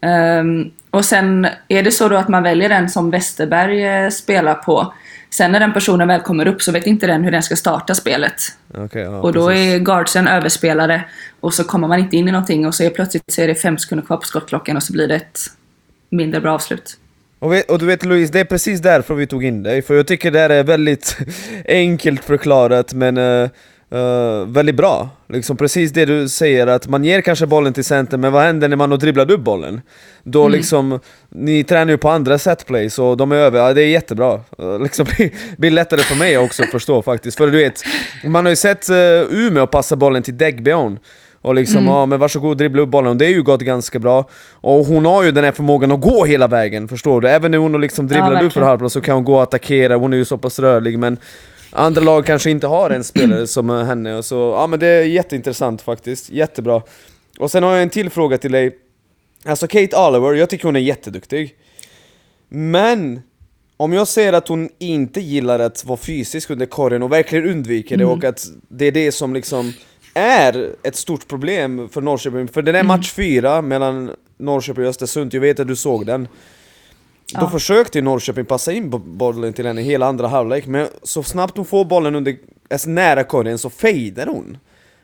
Ehm, och sen är det så då att man väljer den som Westerberg eh, spelar på. Sen när den personen väl kommer upp så vet inte den hur den ska starta spelet. Okej, ja, och då precis. är guardsen överspelare och så kommer man inte in i någonting och så är plötsligt så är det fem sekunder kvar på skottklockan och så blir det ett mindre bra avslut. Och, vet, och du vet Louise, det är precis därför vi tog in dig, för jag tycker det här är väldigt enkelt förklarat men eh, eh, väldigt bra. Liksom precis det du säger, att man ger kanske bollen till center, men vad händer när man har dribblat upp bollen? Då liksom, ni tränar ju på andra setplays och de är över, ja, det är jättebra. Eh, liksom blir, blir lättare för mig också att förstå faktiskt, för du vet, man har ju sett uh, Umeå passa bollen till Degbeon och liksom, ja men varsågod dribbla upp bollen, och det är ju gått ganska bra Och hon har ju den här förmågan att gå hela vägen, förstår du? Även när hon liksom dribblar upp för halvplan så kan hon gå och attackera, hon är ju så pass rörlig men Andra lag kanske inte har en spelare som eh, henne, och så. Ja men det är jätteintressant faktiskt, jättebra. Och sen har jag en till fråga till dig. Alltså Kate Oliver, jag tycker hon är jätteduktig. Men om jag ser att hon inte gillar att vara fysisk under korgen och verkligen undviker det och att det är det som liksom är ett stort problem för Norrköping, för den är match fyra mellan Norrköping och Östersund, jag vet att du såg den Då Ja. försökte Norrköping passa in bo- bollen till henne hela andra halvlek, men så snabbt hon får bollen under, alltså nära korgen så fejdar hon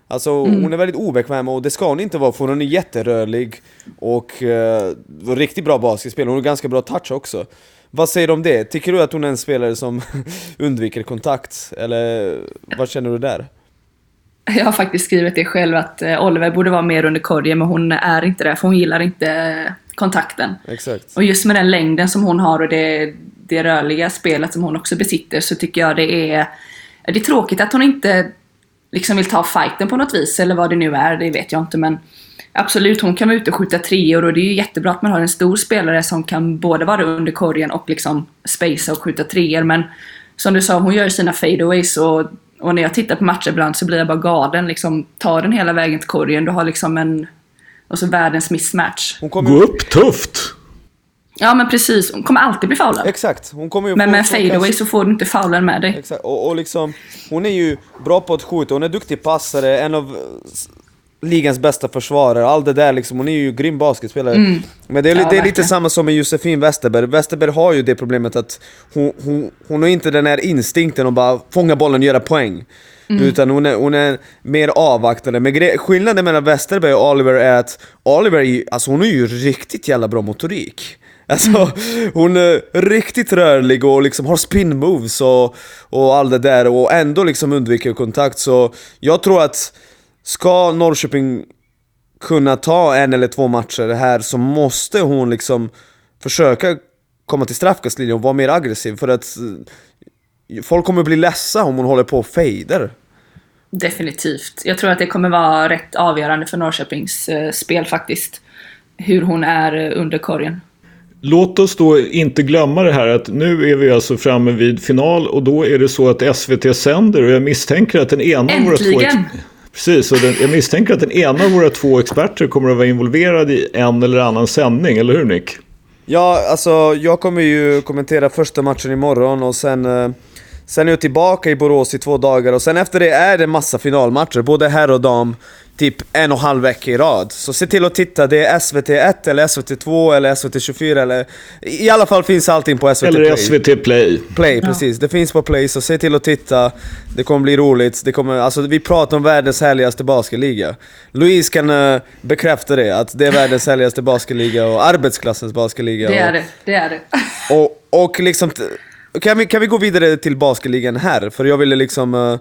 Alltså hon är väldigt obekväm och det ska hon inte vara för hon är jätterörlig och eh, riktigt bra basketspelare, hon har ganska bra touch också Vad säger du om det? Tycker du att hon är en spelare som undviker kontakt? Eller vad känner du där? Jag har faktiskt skrivit det själv att eh, Oliver borde vara mer under korgen men hon är inte det för hon gillar inte eh, kontakten. Exakt Och just med den längden som hon har och det, det rörliga spelet som hon också besitter så tycker jag det är Det är tråkigt att hon inte liksom vill ta fighten på något vis eller vad det nu är, det vet jag inte men Absolut, hon kan vara ute och skjuta treor och det är ju jättebra att man har en stor spelare som kan både vara under korgen och liksom spacea och skjuta treor men Som du sa, hon gör sina fadeaways och, och när jag tittar på matcher ibland så blir jag bara galen liksom Ta den hela vägen till korgen, du har liksom en Alltså världens mismatch. Hon kommer Gå upp tufft! Ja men precis, hon kommer alltid bli foulad. Exakt, hon kommer ju Men med en fadeaway kanske- så får du inte foulen med dig. Exakt, och, och liksom, hon är ju bra på att skjuta, hon är duktig passare, en av ligans bästa försvarare, allt det där liksom, hon är ju grym basketspelare. Men det är, Ja, det är lite samma som med Josefin Westerberg, Westerberg har ju det problemet att hon, hon, hon har inte den här instinkten att bara fånga bollen och göra poäng. Utan hon är, hon är mer avvaktande. Men skillnaden mellan Westerberg och Oliver är att Oliver, är alltså hon är ju riktigt jävla bra motorik. Alltså, hon är riktigt rörlig och liksom har spin moves och, och allt det där och ändå liksom undviker kontakt så jag tror att ska Norrköping kunna ta en eller två matcher här så måste hon liksom försöka komma till straffkastlinjen och vara mer aggressiv för att eh, folk kommer bli ledsa om hon håller på och fejdar. Definitivt. Jag tror att det kommer vara rätt avgörande för Norrköpings eh, spel faktiskt. Hur hon är eh, under korgen. Låt oss då inte glömma det här att nu är vi alltså framme vid final och då är det så att SVT sänder och jag misstänker att den ena av våra två... Äntligen! Precis, och den, jag misstänker att den ena av våra två experter kommer att vara involverad i en eller annan sändning, eller hur Nick? Ja, alltså jag kommer ju kommentera första matchen imorgon och sen eh, Sen är jag tillbaka i Borås i två dagar och sen efter det är det massa finalmatcher, både herr och dam Typ en och en halv vecka i rad. Så se till att titta, det är SVT1 eller SVT2 eller SVT24 eller... I alla fall finns allting på SVT Eller Play. SVT Play. Play, precis. Det finns på Play, så se till att titta. Det kommer bli roligt. Det kommer, alltså, vi pratar om världens härligaste basketliga. Louise kan eh, bekräfta det, att det är världens härligaste basketliga och arbetsklassens basketliga. Det är och, det. Det är det. och, och liksom... Kan vi, kan vi gå vidare till basketligan här? För jag ville liksom... eh,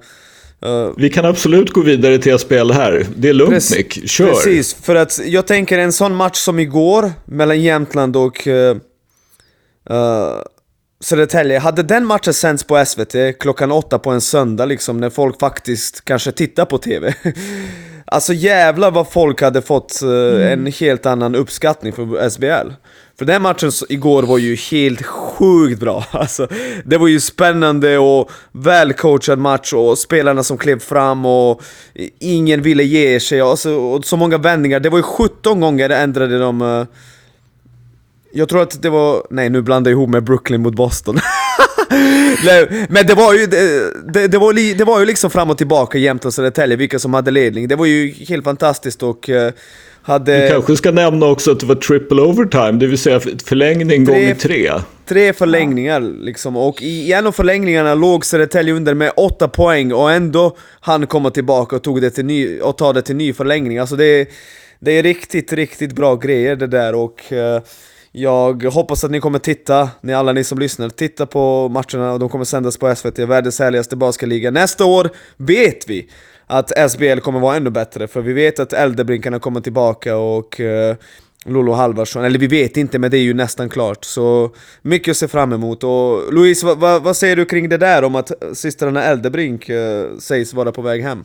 Uh, Vi kan absolut gå vidare till SPL här. Det är lugnt Prec- Nick, kör! Precis, för att jag tänker en sån match som igår mellan Jämtland och uh, uh, Södertälje. Hade den matchen sänds på SVT klockan åtta på en söndag liksom när folk faktiskt kanske tittar på TV. alltså jävlar vad folk hade fått uh, en helt annan uppskattning för SBL. För den matchen igår var ju helt sjukt bra. Alltså, det var ju spännande och välcoachad match och spelarna som klev fram och ingen ville ge sig. Alltså, och så många vändningar. Det var ju 17 gånger ändrade de eh, jag tror att det var, nej nu blandar jag ihop med Brooklyn mot Boston. men det var ju, det, det, var li, det var ju liksom fram och tillbaka jämt och Södertälje, vilka som hade ledning. Det var ju helt fantastiskt och eh, hade Vi kanske ska nämna också att det var triple overtime, det vill säga förlängning Tre- gånger tre. tre förlängningar liksom. Och i en av förlängningarna låg Södertälje under med åtta poäng och ändå han komma tillbaka och, tog det till ny, och ta det till ny förlängning. Alltså det, det är riktigt, riktigt bra grejer det där och eh, jag hoppas att ni kommer titta, ni alla ni som lyssnar, titta på matcherna och de kommer sändas på SVT, världens härligaste basketliga. Nästa år vet vi att SBL kommer vara ännu bättre, för vi vet att Eldebrinkarna kommer tillbaka och eh, Lolo Halvarsson, eller vi vet inte men det är ju nästan klart. Så mycket att se fram emot. Och Louise, vad, vad, vad säger du kring det där om att systrarna Eldebrink eh, sägs vara på väg hem?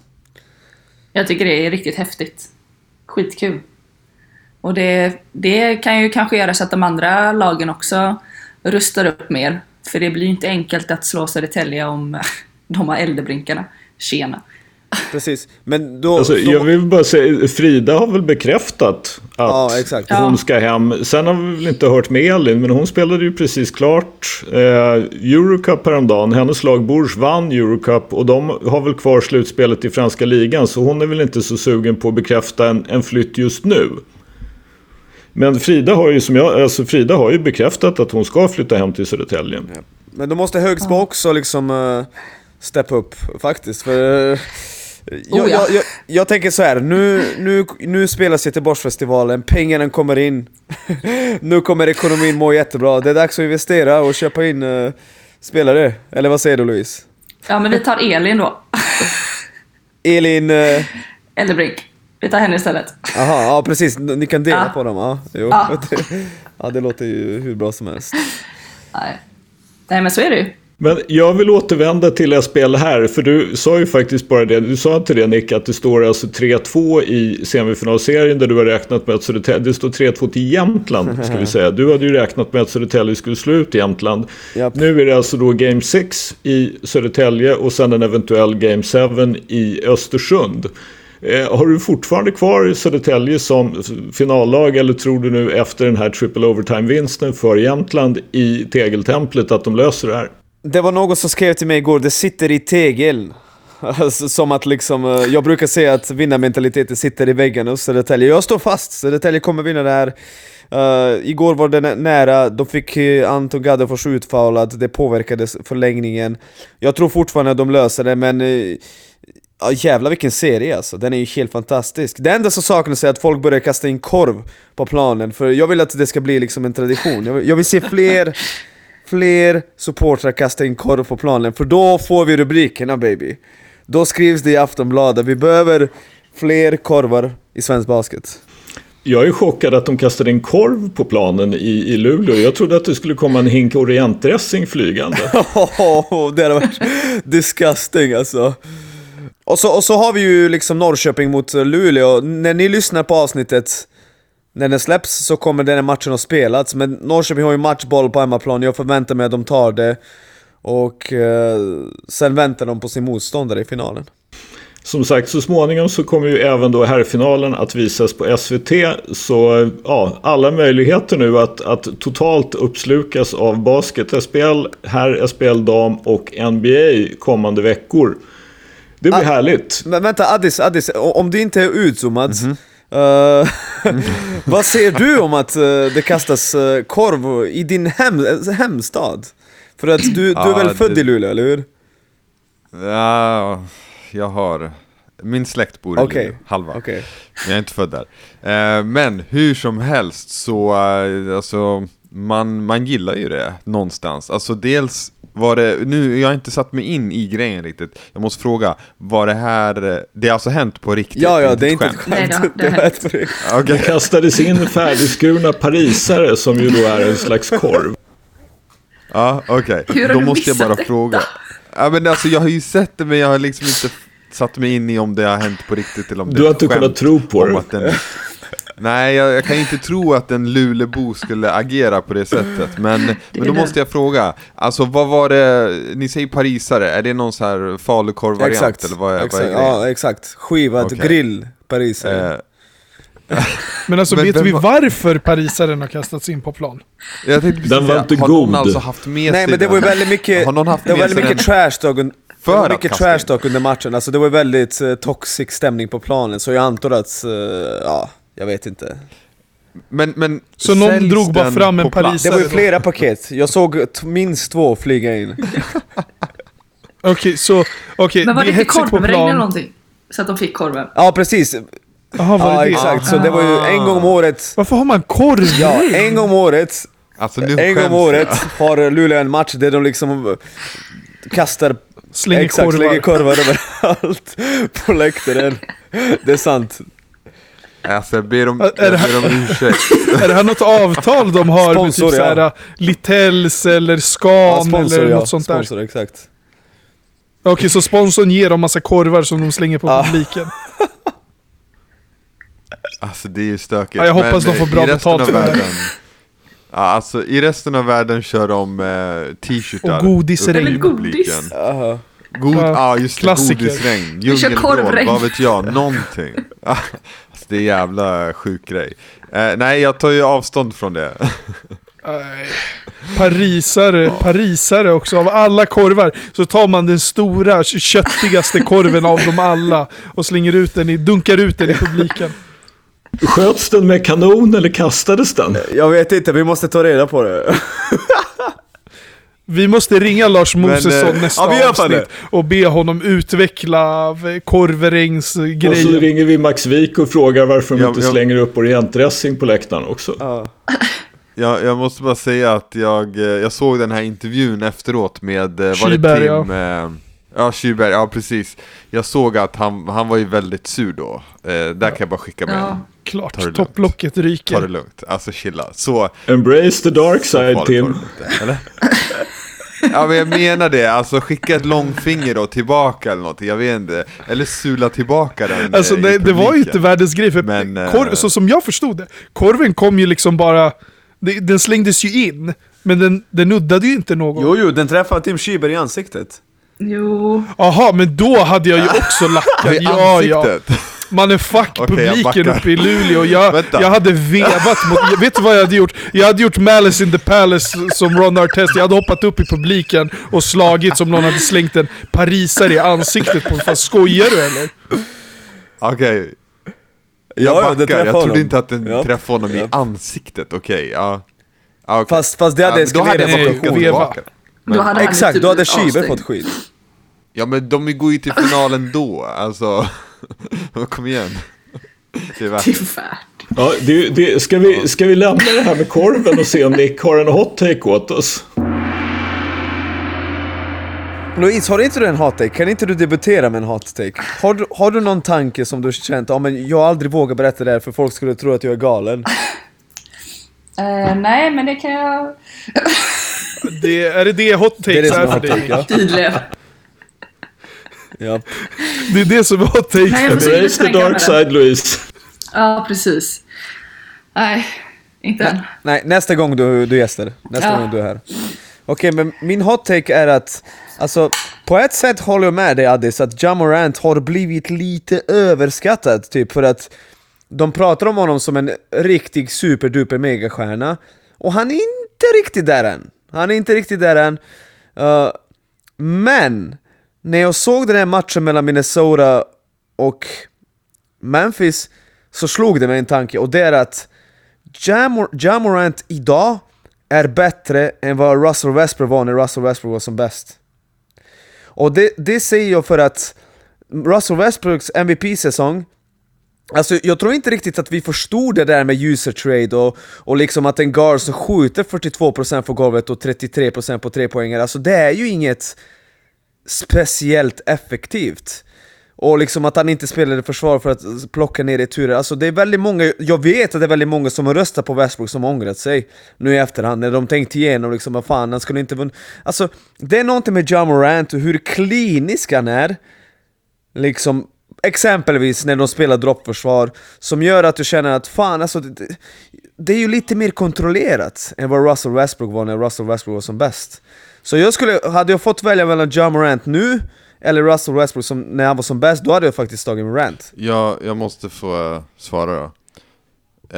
Jag tycker det är riktigt häftigt. Skitkul. Och det, det kan ju kanske göra så att de andra lagen också rustar upp mer. För det blir ju inte enkelt att slå Södertälje om de har Eldebrinkarna. Tjena. Precis, men då... Alltså, då jag vill bara säga, Frida har väl bekräftat att Ja, exakt. hon Ja. ska hem. Sen har vi väl inte hört med Elin, men hon spelade ju precis klart eh, Eurocup häromdagen. Hennes lag Bourges vann Eurocup och de har väl kvar slutspelet i franska ligan. Så hon är väl inte så sugen på att bekräfta en, en flytt just nu. Men Frida har ju som jag, alltså Frida har ju bekräftat att hon ska flytta hem till Södertälje. Men då måste Högsbo också liksom uh, steppa upp faktiskt. För, eh, jag, Oh, ja. jag, jag, jag tänker så här, nu, nu, nu spelas Göteborgsfestivalen, pengarna kommer in. nu kommer ekonomin må jättebra. Det är dags att investera och köpa in eh, spelare. Eller vad säger du Louise? Ja, men vi tar Elin då. Elin... eh, Eldebrink. Vi tar henne istället. Aha, ja precis, ni kan dela Ja. på dem. Ja, jo. Ja. ja, det låter ju hur bra som helst. Nej. Nej, men så är det ju. Men jag vill återvända till SPL här, för du sa ju faktiskt bara det. Du sa inte det Nick, att det står alltså 3-2 i semifinalserien där du har räknat med att Södertälje, det står 3-2 till Jämtland ska vi säga. Du hade ju räknat med att Södertälje skulle slå ut Jämtland. Japp. Nu är det alltså då Game 6 i Södertälje och sen en eventuell Game 7 i Östersund. Eh, har du fortfarande kvar Södertälje som finallag eller tror du nu efter den här triple overtime-vinsten för Jämtland i tegeltemplet att de löser det här? Det var någon som skrev till mig igår, det sitter i tegeln. Alltså, som att liksom, eh, jag brukar säga att vinnarmentaliteten sitter i väggen hos Södertälje. Jag står fast, Södertälje kommer vinna det här. Uh, igår var det nära, de fick eh, Anton Gaddefors utfoulad, det påverkade förlängningen. Jag tror fortfarande att de löser det, men uh, Ja jävlar vilken serie alltså, den är ju helt fantastisk. Det enda som saknas är att folk börjar kasta in korv på planen, för jag vill att det ska bli liksom en tradition. Jag vill, jag vill se fler, fler supportrar kasta in korv på planen, för då får vi rubrikerna baby. Då skrivs det i Aftonbladet, vi behöver fler korvar i svensk basket. Jag är chockad att de kastade en korv på planen i, i Luleå. Jag trodde att det skulle komma en hink orientdressing flygande. det hade varit disgusting alltså. Och så, och så har vi ju liksom Norrköping mot Luleå. När ni lyssnar på avsnittet, när den släpps, så kommer den här matchen att spelats. Men Norrköping har ju matchboll på hemmaplan, jag förväntar mig att de tar det. Och eh, sen väntar de på sin motståndare i finalen. Som sagt, så småningom så kommer ju även då herrfinalen att visas på SVT. Så ja, alla möjligheter nu att, att totalt uppslukas av basket, SPL, herr, SPL dam och NBA kommande veckor. Det blir Ah. härligt. Men vänta Addis, Addis, om du inte är utzoomad eh, Vad säger du om att eh, det kastas eh, korv i din hem, hemstad? För att du, du är Ja, väl född det- i Luleå, eller hur? Ja, jag har... Min släkt bor i Okej. Luleå, halva. Okej. Men jag är inte född där. Men hur som helst så, alltså, man, man gillar ju det någonstans. Alltså dels Var det, nu, jag har inte satt mig in i grejen riktigt. Jag måste fråga, var det här, det har alltså hänt på riktigt? Ja, ja, det är inte ett skämt? skämt. Nej, det har- det har på riktigt. Det kastades in färdigskurna parisare som ju då är en slags korv. Ja, okej. Har Då du måste jag bara detta? fråga. Ja, men alltså, jag har ju sett det, men jag har liksom inte satt mig in i om det har hänt på riktigt eller om det Du är har ett inte kunnat skämt tro på det. Nej, jag, jag kan inte tro att en Lulebo skulle agera på det sättet. Men, men då det. måste jag fråga, alltså vad var det, ni säger parisare, är det någon så här falukorvvariant? Exakt. Eller vad är, exakt. vad är ja, exakt. Skivad Okej. grill, Paris. Eh, Men alltså, Men vet vi var- varför parisaren har kastats in på plan? jag tänkte precis Den var inte har god. någon alltså haft med Nej sig men det var väldigt mycket, Har någon haft det var väldigt mycket trash talk, un- för det var att mycket trash talk under matchen, alltså det var väldigt uh, toxic stämning på planen, så jag antar att, eh, ja, jag vet inte. Men, men Så någon drog bara fram en? Paris- Det var ju flera paket, jag såg minst två flyga in. Okej, så okej, Men var det inte korvregn eller någonting? Så att de fick korven? Ja precis, Jaha, var ja det det? exakt, så det var ju en gång om året, Varför har man korv? ja en gång om året, Alltså nu en gång om jag. året har Luleå en match där de liksom eh, kastar Slänger Exakt, korvar. slänger korvar överallt på läktaren. Det är sant. Alltså jag ber om, Är jag ber om ursäkt. Är det här något avtal de har med Sponsor, typ ja. såhär Littells eller Scan Ja, sponsor, eller ja. något sånt där? Sponsor, exakt. Okej, så sponsorn ger dem massa korvar som de slänger på Ja. publiken. Alltså det är ju stökigt. Ja, jag hoppas de eh, får bra i resten betalt av för det Ja, alltså i resten av världen kör de eh, t-shirtar. Och godisregn. upp i Det är väl godis? publiken. Aha. God, Ja, ja, just det, klassiker. godisregn, Vi kör djungelvrål, vad vet jag, någonting. Alltså, det är jävla sjuk grej. Eh, nej, jag tar ju avstånd från det. Parisare, parisare också. Av alla korvar så tar man den stora, köttigaste korven av dem alla och slänger ut den i, dunkar ut den i publiken. Sköts den med kanon eller kastades den? Jag vet inte, vi måste ta reda på det. Vi måste ringa Lars Men, Mosesson eh, nästa ja, avsnitt och be honom utveckla Och så ringer vi Max Wik och frågar varför de Ja, inte ja. slänger upp orientdressing på läktaren också. Ja. Jag, jag måste bara säga att jag, eh, jag såg den här intervjun efteråt med, eh, var Kyberg, det ja. Tim? Ja, ja Kyberg, ja precis. Jag såg att han, han var ju väldigt sur då. Eh, där kan jag bara skicka med. Ja. Klart, topplocket Ta det ryker. lugnt, alltså chilla. Så, Embrace the dark side Tim. eller? Ja men jag menar det, alltså skicka ett långfinger då tillbaka eller något, jag vet inte. Eller sula tillbaka den Alltså eh, i det, det var ju inte världens grej, för Men, eh, korv, så som jag förstod det, korven kom ju liksom bara, det, den slängdes ju in, men den, den nuddade ju inte någon. Jo, jo, den träffade Tim Schiber i ansiktet. Jo. Jaha, men då hade jag ju också lackat. I Ja, ja. Ansiktet. Man är fuck jag publiken uppe i Luleå. Jag, jag hade vevat mot... Vet du vad jag hade gjort? Jag hade gjort Malice in the Palace som Ron Artest. Jag hade hoppat upp i publiken och slagit som någon hade slängt en parisare i ansiktet på Fan skojar du eller? Okej. Ja, Jag ja, backar, jag trodde honom. inte att den Ja. träffade honom i Ja. ansiktet, okej. ja. Ja, okej. Fast, fast det hade Ja, då hade eskalerat fått den. Då hade Exakt, då hade avstängd. fått skit. Ja men de går ju till finalen då, alltså. Kom igen. Det är värt Det är värt. Ja, det, det, ska, vi, ska vi lämna det här med korven och se om Nick har en hot take åt oss? Louise, har inte du en hot take? Kan inte du debutera med en hot take? Har du, har du någon tanke som du känt, ja men jag har aldrig vågat berätta det här för folk skulle tro att jag är galen? Eh, nej, men det kan jag Det, är det det hot Det är takes det som är är för hot take, dig? ja. tydligen. Ja. Det är det som är hot takes Nej, jag för får dig? se Embrace the dark side Louise. Ja, precis. Nej, inte än. Nej, nästa gång du, du gästar. Nästa Ja. gång du är här. Okej, men min hot take är att, alltså, på ett sätt håller jag med dig Addis, att Jamorant har blivit lite överskattad, typ för att de pratar om honom som en riktig superduper megastjärna, och han är inte riktigt där än. Han är inte riktigt där än. Uh, men, när jag såg den här matchen mellan Minnesota och Memphis så slog det mig en tanke och det är att Jamor- Jamorant idag är bättre än vad Russell Westbrook var när Russell Westbrook var som bäst. Och det, det säger jag för att Russell Westbrooks MVP-säsong Alltså jag tror inte riktigt att vi förstod det där med user trade och, och liksom att en guard som skjuter 42% på golvet och 33% på tre poänger. alltså det är ju inget speciellt effektivt. Och liksom att han inte spelade försvar för att plocka ner returer, alltså det är väldigt många, jag vet att det är väldigt många som har röstat på Westbrook som har ångrat sig nu i efterhand, när de tänkt igenom liksom vad fan, han skulle inte vunnit Alltså, det är någonting med John Morant och hur klinisk han är, liksom Exempelvis när de spelar droppförsvar, som gör att du känner att fan alltså, det, det är ju lite mer kontrollerat än vad Russell Westbrook var när Russell Westbrook var som bäst. Så jag skulle, hade jag fått välja mellan John Morant nu eller Russell Westbrook som, när han var som bäst, då hade jag faktiskt tagit Morant. Ja, jag måste få eh, svara då.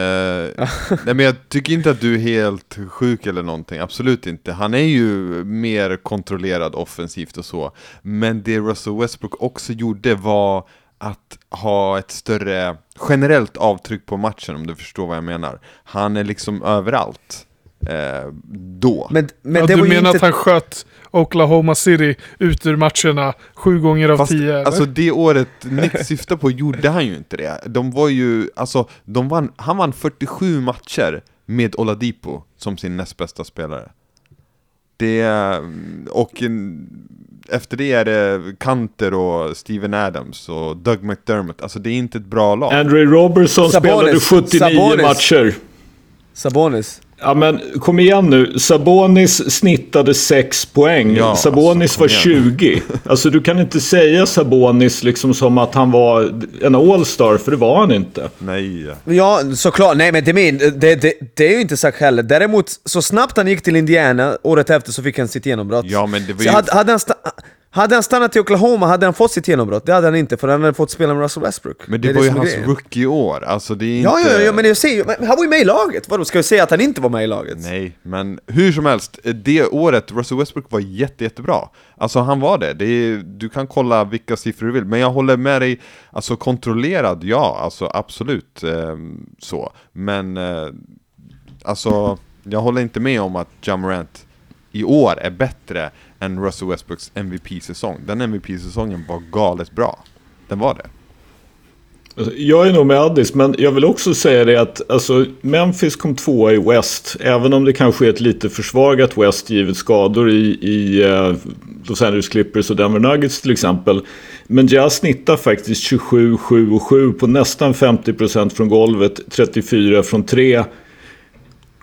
Uh, nej men jag tycker inte att du är helt sjuk eller någonting, absolut inte. Han är ju mer kontrollerad offensivt och så. Men det Russell Westbrook också gjorde var att ha ett större generellt avtryck på matchen om du förstår vad jag menar. Han är liksom överallt. Eh, då. Men, men ja, du menar inte... att han sköt Oklahoma City ut ur matcherna sju gånger av Fast, tio? Eller? Alltså det året Nick syftar på gjorde han ju inte det. De var ju, alltså, de vann, han vann 47 matcher med Oladipo som sin näst bästa spelare. Det, och efter det är det Kanter och Steven Adams och Doug McDermott. Alltså det är inte ett bra lag. Andrew Robertson Sabonis. spelade 79 Sabonis. matcher. Sabonis. Ja men kom igen nu. Sabonis snittade 6 poäng. Ja, Sabonis alltså, var 20. Alltså du kan inte säga Sabonis liksom som att han var en All-star, för det var han inte. Nej. Ja, såklart. Nej men det, min, det, det, det är ju inte sagt heller. Däremot, så snabbt han gick till Indiana, året efter så fick han sitt genombrott. Ja men det var ju... hade, hade han hade han stannat i Oklahoma hade han fått sitt genombrott, det hade han inte för han hade fått spela med Russell Westbrook. Men det, det var ju hans rookie-år, alltså det är inte... Ja, ja, ja, men jag säger ju, han var ju med i laget! Vadå, ska jag säga att han inte var med i laget? Nej, men hur som helst, det året Russell Westbrook var jätte, jättebra. Alltså han var det, det är, du kan kolla vilka siffror du vill, men jag håller med dig, alltså kontrollerad, ja, alltså absolut eh, så. Men, eh, alltså, jag håller inte med om att Jamorant i år är bättre än Russell Westbrooks MVP-säsong. Den MVP-säsongen var galet bra. Den var det. Alltså, jag är nog med Addis, men jag vill också säga det att alltså, Memphis kom tvåa i West. Även om det kanske är ett lite försvagat West givet skador i, i uh, Los Angeles Clippers och Denver Nuggets till exempel. Men Jazz snittar faktiskt 27, 7 och 7 på nästan 50% från golvet, 34 från 3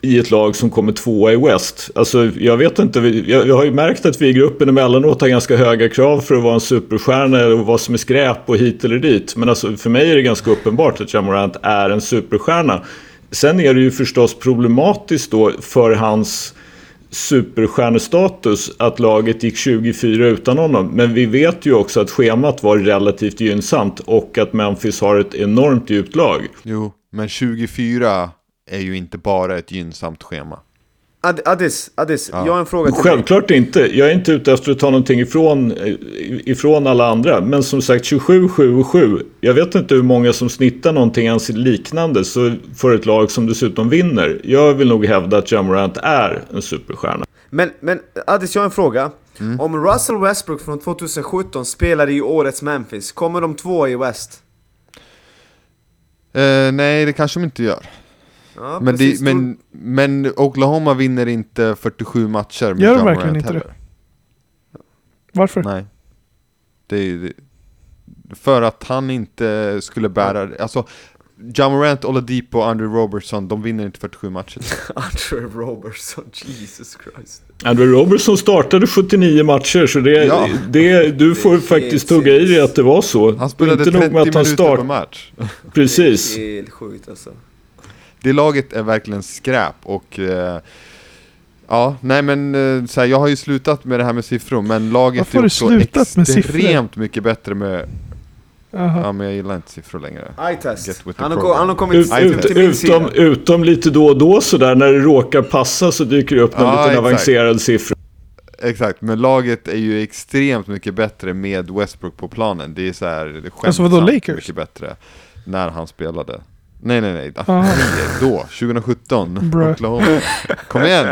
i ett lag som kommer tvåa i West. Alltså, jag vet inte, jag, jag har ju märkt att vi i gruppen emellanåt har ganska höga krav för att vara en superstjärna och vad som är skräp och hit eller dit. Men alltså, för mig är det ganska uppenbart att Jamorant är en superstjärna. Sen är det ju förstås problematiskt då för hans superstjärnestatus att laget gick 24 utan honom. Men vi vet ju också att schemat var relativt gynnsamt och att Memphis har ett enormt djupt lag. Jo, men 24 är ju inte bara ett gynnsamt schema. Ad, Addis, Addis ja. jag har en fråga till Självklart dig. inte. Jag är inte ute efter att ta någonting ifrån, eh, ifrån alla andra. Men som sagt 27, 7 och 7. Jag vet inte hur många som snittar någonting ens liknande så för ett lag som dessutom vinner. Jag vill nog hävda att Jamorant är en superstjärna. Men, men Addis, jag har en fråga. Mm. Om Russell Westbrook från 2017 spelar i årets Memphis, kommer de två i West? Uh, nej, det kanske de inte gör. Ja, men, det, men, men Oklahoma vinner inte 47 matcher med Gör de verkligen inte heller. det? Varför? Nej. Det är det, för att han inte skulle bära, alltså Jamorant, Oladipo och Andrew Robertson, de vinner inte 47 matcher. Andrew Robertson, Jesus Christ. Andrew Robertson startade 79 matcher, så det, ja. det, du får faktiskt tugga i dig att det var så. Han spelade inte 30 minuter start... per match. Precis. Det är helt sjukt alltså det laget är verkligen skräp och eh, Ja, nej men eh, så här, jag har ju slutat med det här med siffror men laget är också extremt mycket bättre med Aha. Ja men jag gillar inte siffror längre. Eye-test. Han, han, har kommit ut, ut, utom, utom lite då och då sådär när det råkar passa så dyker det upp någon ja, liten exakt. avancerad siffra. Exakt, men laget är ju extremt mycket bättre med Westbrook på planen. Det är så här, det alltså vadå Lakers? mycket bättre. När han spelade. Nej, nej, nej. då, 2017. Oklahoma. Kom igen.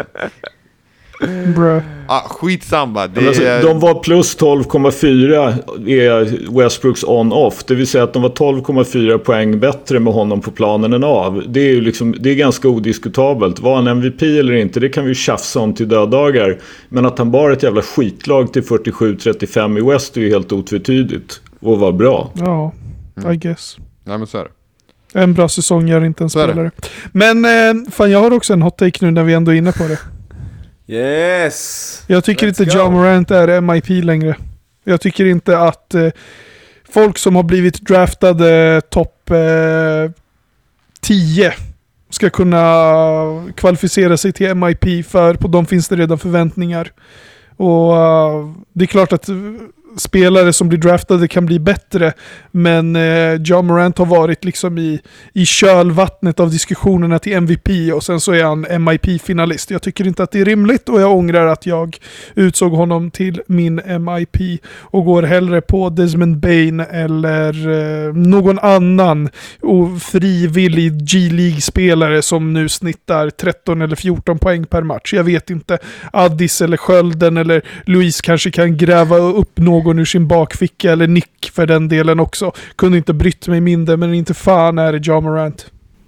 Bruh. Ah, skitsamma. Det alltså, är... de var plus 12,4 är Westbrooks on-off. Det vill säga att de var 12,4 poäng bättre med honom på planen än av. Det är ju liksom, det är ganska odiskutabelt. Var han MVP eller inte, det kan vi tjafsa om till döddagar. Men att han bar ett jävla skitlag till 47-35 i West är ju helt otvetydigt. Och var bra. Ja, Mm. I guess. Nej men så är det. En bra säsong gör inte en Så är det. spelare. Men eh, fan, jag har också en hot take nu när vi ändå är inne på det. Yes! Jag tycker Let's inte go. John Morant är MIP längre. Jag tycker inte att eh, folk som har blivit draftade topp eh, 10 ska kunna kvalificera sig till MIP för på dem finns det redan förväntningar. Och eh, det är klart att eh, spelare som blir draftade kan bli bättre. Men eh, John Morant har varit liksom i, i kölvattnet av diskussionerna till MVP och sen så är han MIP-finalist. Jag tycker inte att det är rimligt och jag ångrar att jag utsåg honom till min MIP och går hellre på Desmond Bain eller eh, någon annan frivillig G-League-spelare som nu snittar 13 eller 14 poäng per match. Jag vet inte. Addis eller Skölden eller Louise kanske kan gräva upp någon ur sin bakficka eller Nick för den delen också. Kunde inte brytt mig mindre men inte fan är det John Morant.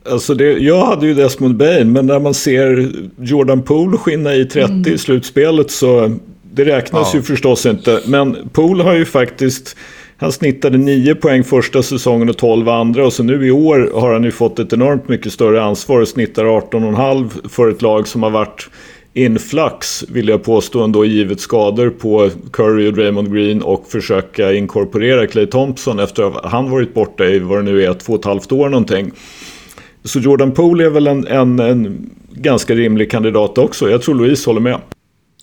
Alltså det, jag hade ju Desmond Bain, men när man ser Jordan Poole skinna i 30 i slutspelet så det räknas Ja. ju förstås inte. Men Poole har ju faktiskt, han snittade 9 poäng första säsongen och 12 andra och så nu i år har han ju fått ett enormt mycket större ansvar och snittar 18,5 för ett lag som har varit influx, vill jag påstå ändå, givet skador på Curry och Draymond Green och försöka inkorporera Clay Thompson efter att han varit borta i vad det nu är, två och ett halvt år någonting. Så Jordan Poole är väl en, en, en ganska rimlig kandidat också. Jag tror Louise håller med.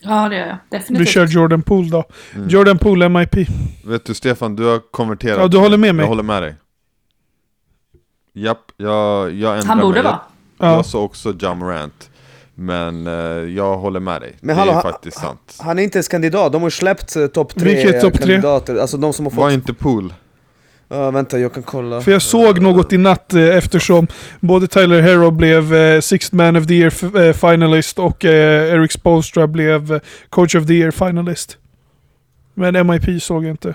Ja, det gör jag. Vi Definitivt. kör Jordan Poole då. Jordan Poole MIP. Vet du Stefan, du har konverterat. Ja, du håller med mig. Jag håller med dig. Japp, jag, jag ändrar Han borde mig. vara. Jag, Ja. jag sa också John Morant. Men eh, jag håller med dig. Men det hallå, är ha- faktiskt sant. Han är inte ens kandidat, de har släppt eh, topp tre Vilket topp tre? kandidater. Alltså de som har Var fått... inte pool. Ja, vänta, jag kan kolla. För jag såg något i natt eh, eftersom både Tyler Hero blev eh, Sixth Man of the Year f- finalist och Eric Spoelstra blev Coach of the Year finalist. Men MIP såg jag inte.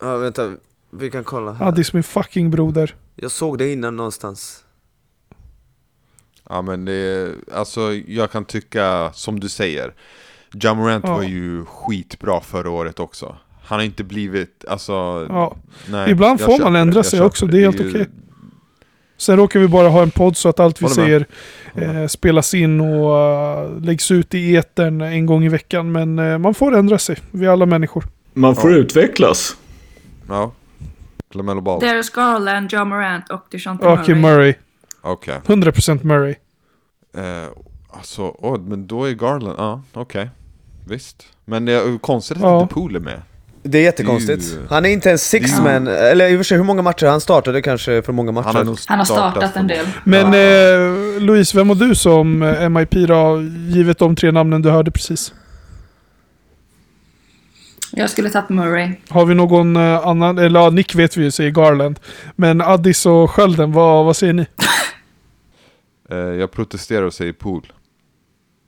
Ja, vänta, vi kan kolla här. Addis min fucking broder. Jag såg det innan någonstans. Ja men det alltså jag kan tycka som du säger. John Morant Ja. var ju skitbra förra året också. Han har inte blivit, alltså... Ja. Nej, Ibland får man ändra sig också, det är helt okej. Sen råkar vi bara ha en podd så att allt vi säger eh, spelas in och eh, läggs ut i etern en gång i veckan. Men eh, man får ändra sig. Vi är alla människor. Man får Ja. utvecklas. Ja. Lamelo Ball. Darius Garland, John Morant och DeJounte Okej, Murray. Okej. 100% Murray. Eh, alltså, åh, men då är Garland, ja okej. Visst. Men det är konstigt att Ja. inte Pool är med. Det är jättekonstigt. Det är ju- Han är inte en six man, eller i och för sig hur många matcher han startade kanske för många matcher. Han har nog Han har startat en del. Men eh, Louise, vem har du som eh, MIP då? Givet de tre namnen du hörde precis. Jag skulle tagit Murray. Har vi någon eh, annan? Eller ja, Nick vet vi ju säger Garland. Men Addis och Skölden, vad, vad säger ni? Eh, jag protesterar och säger Pool.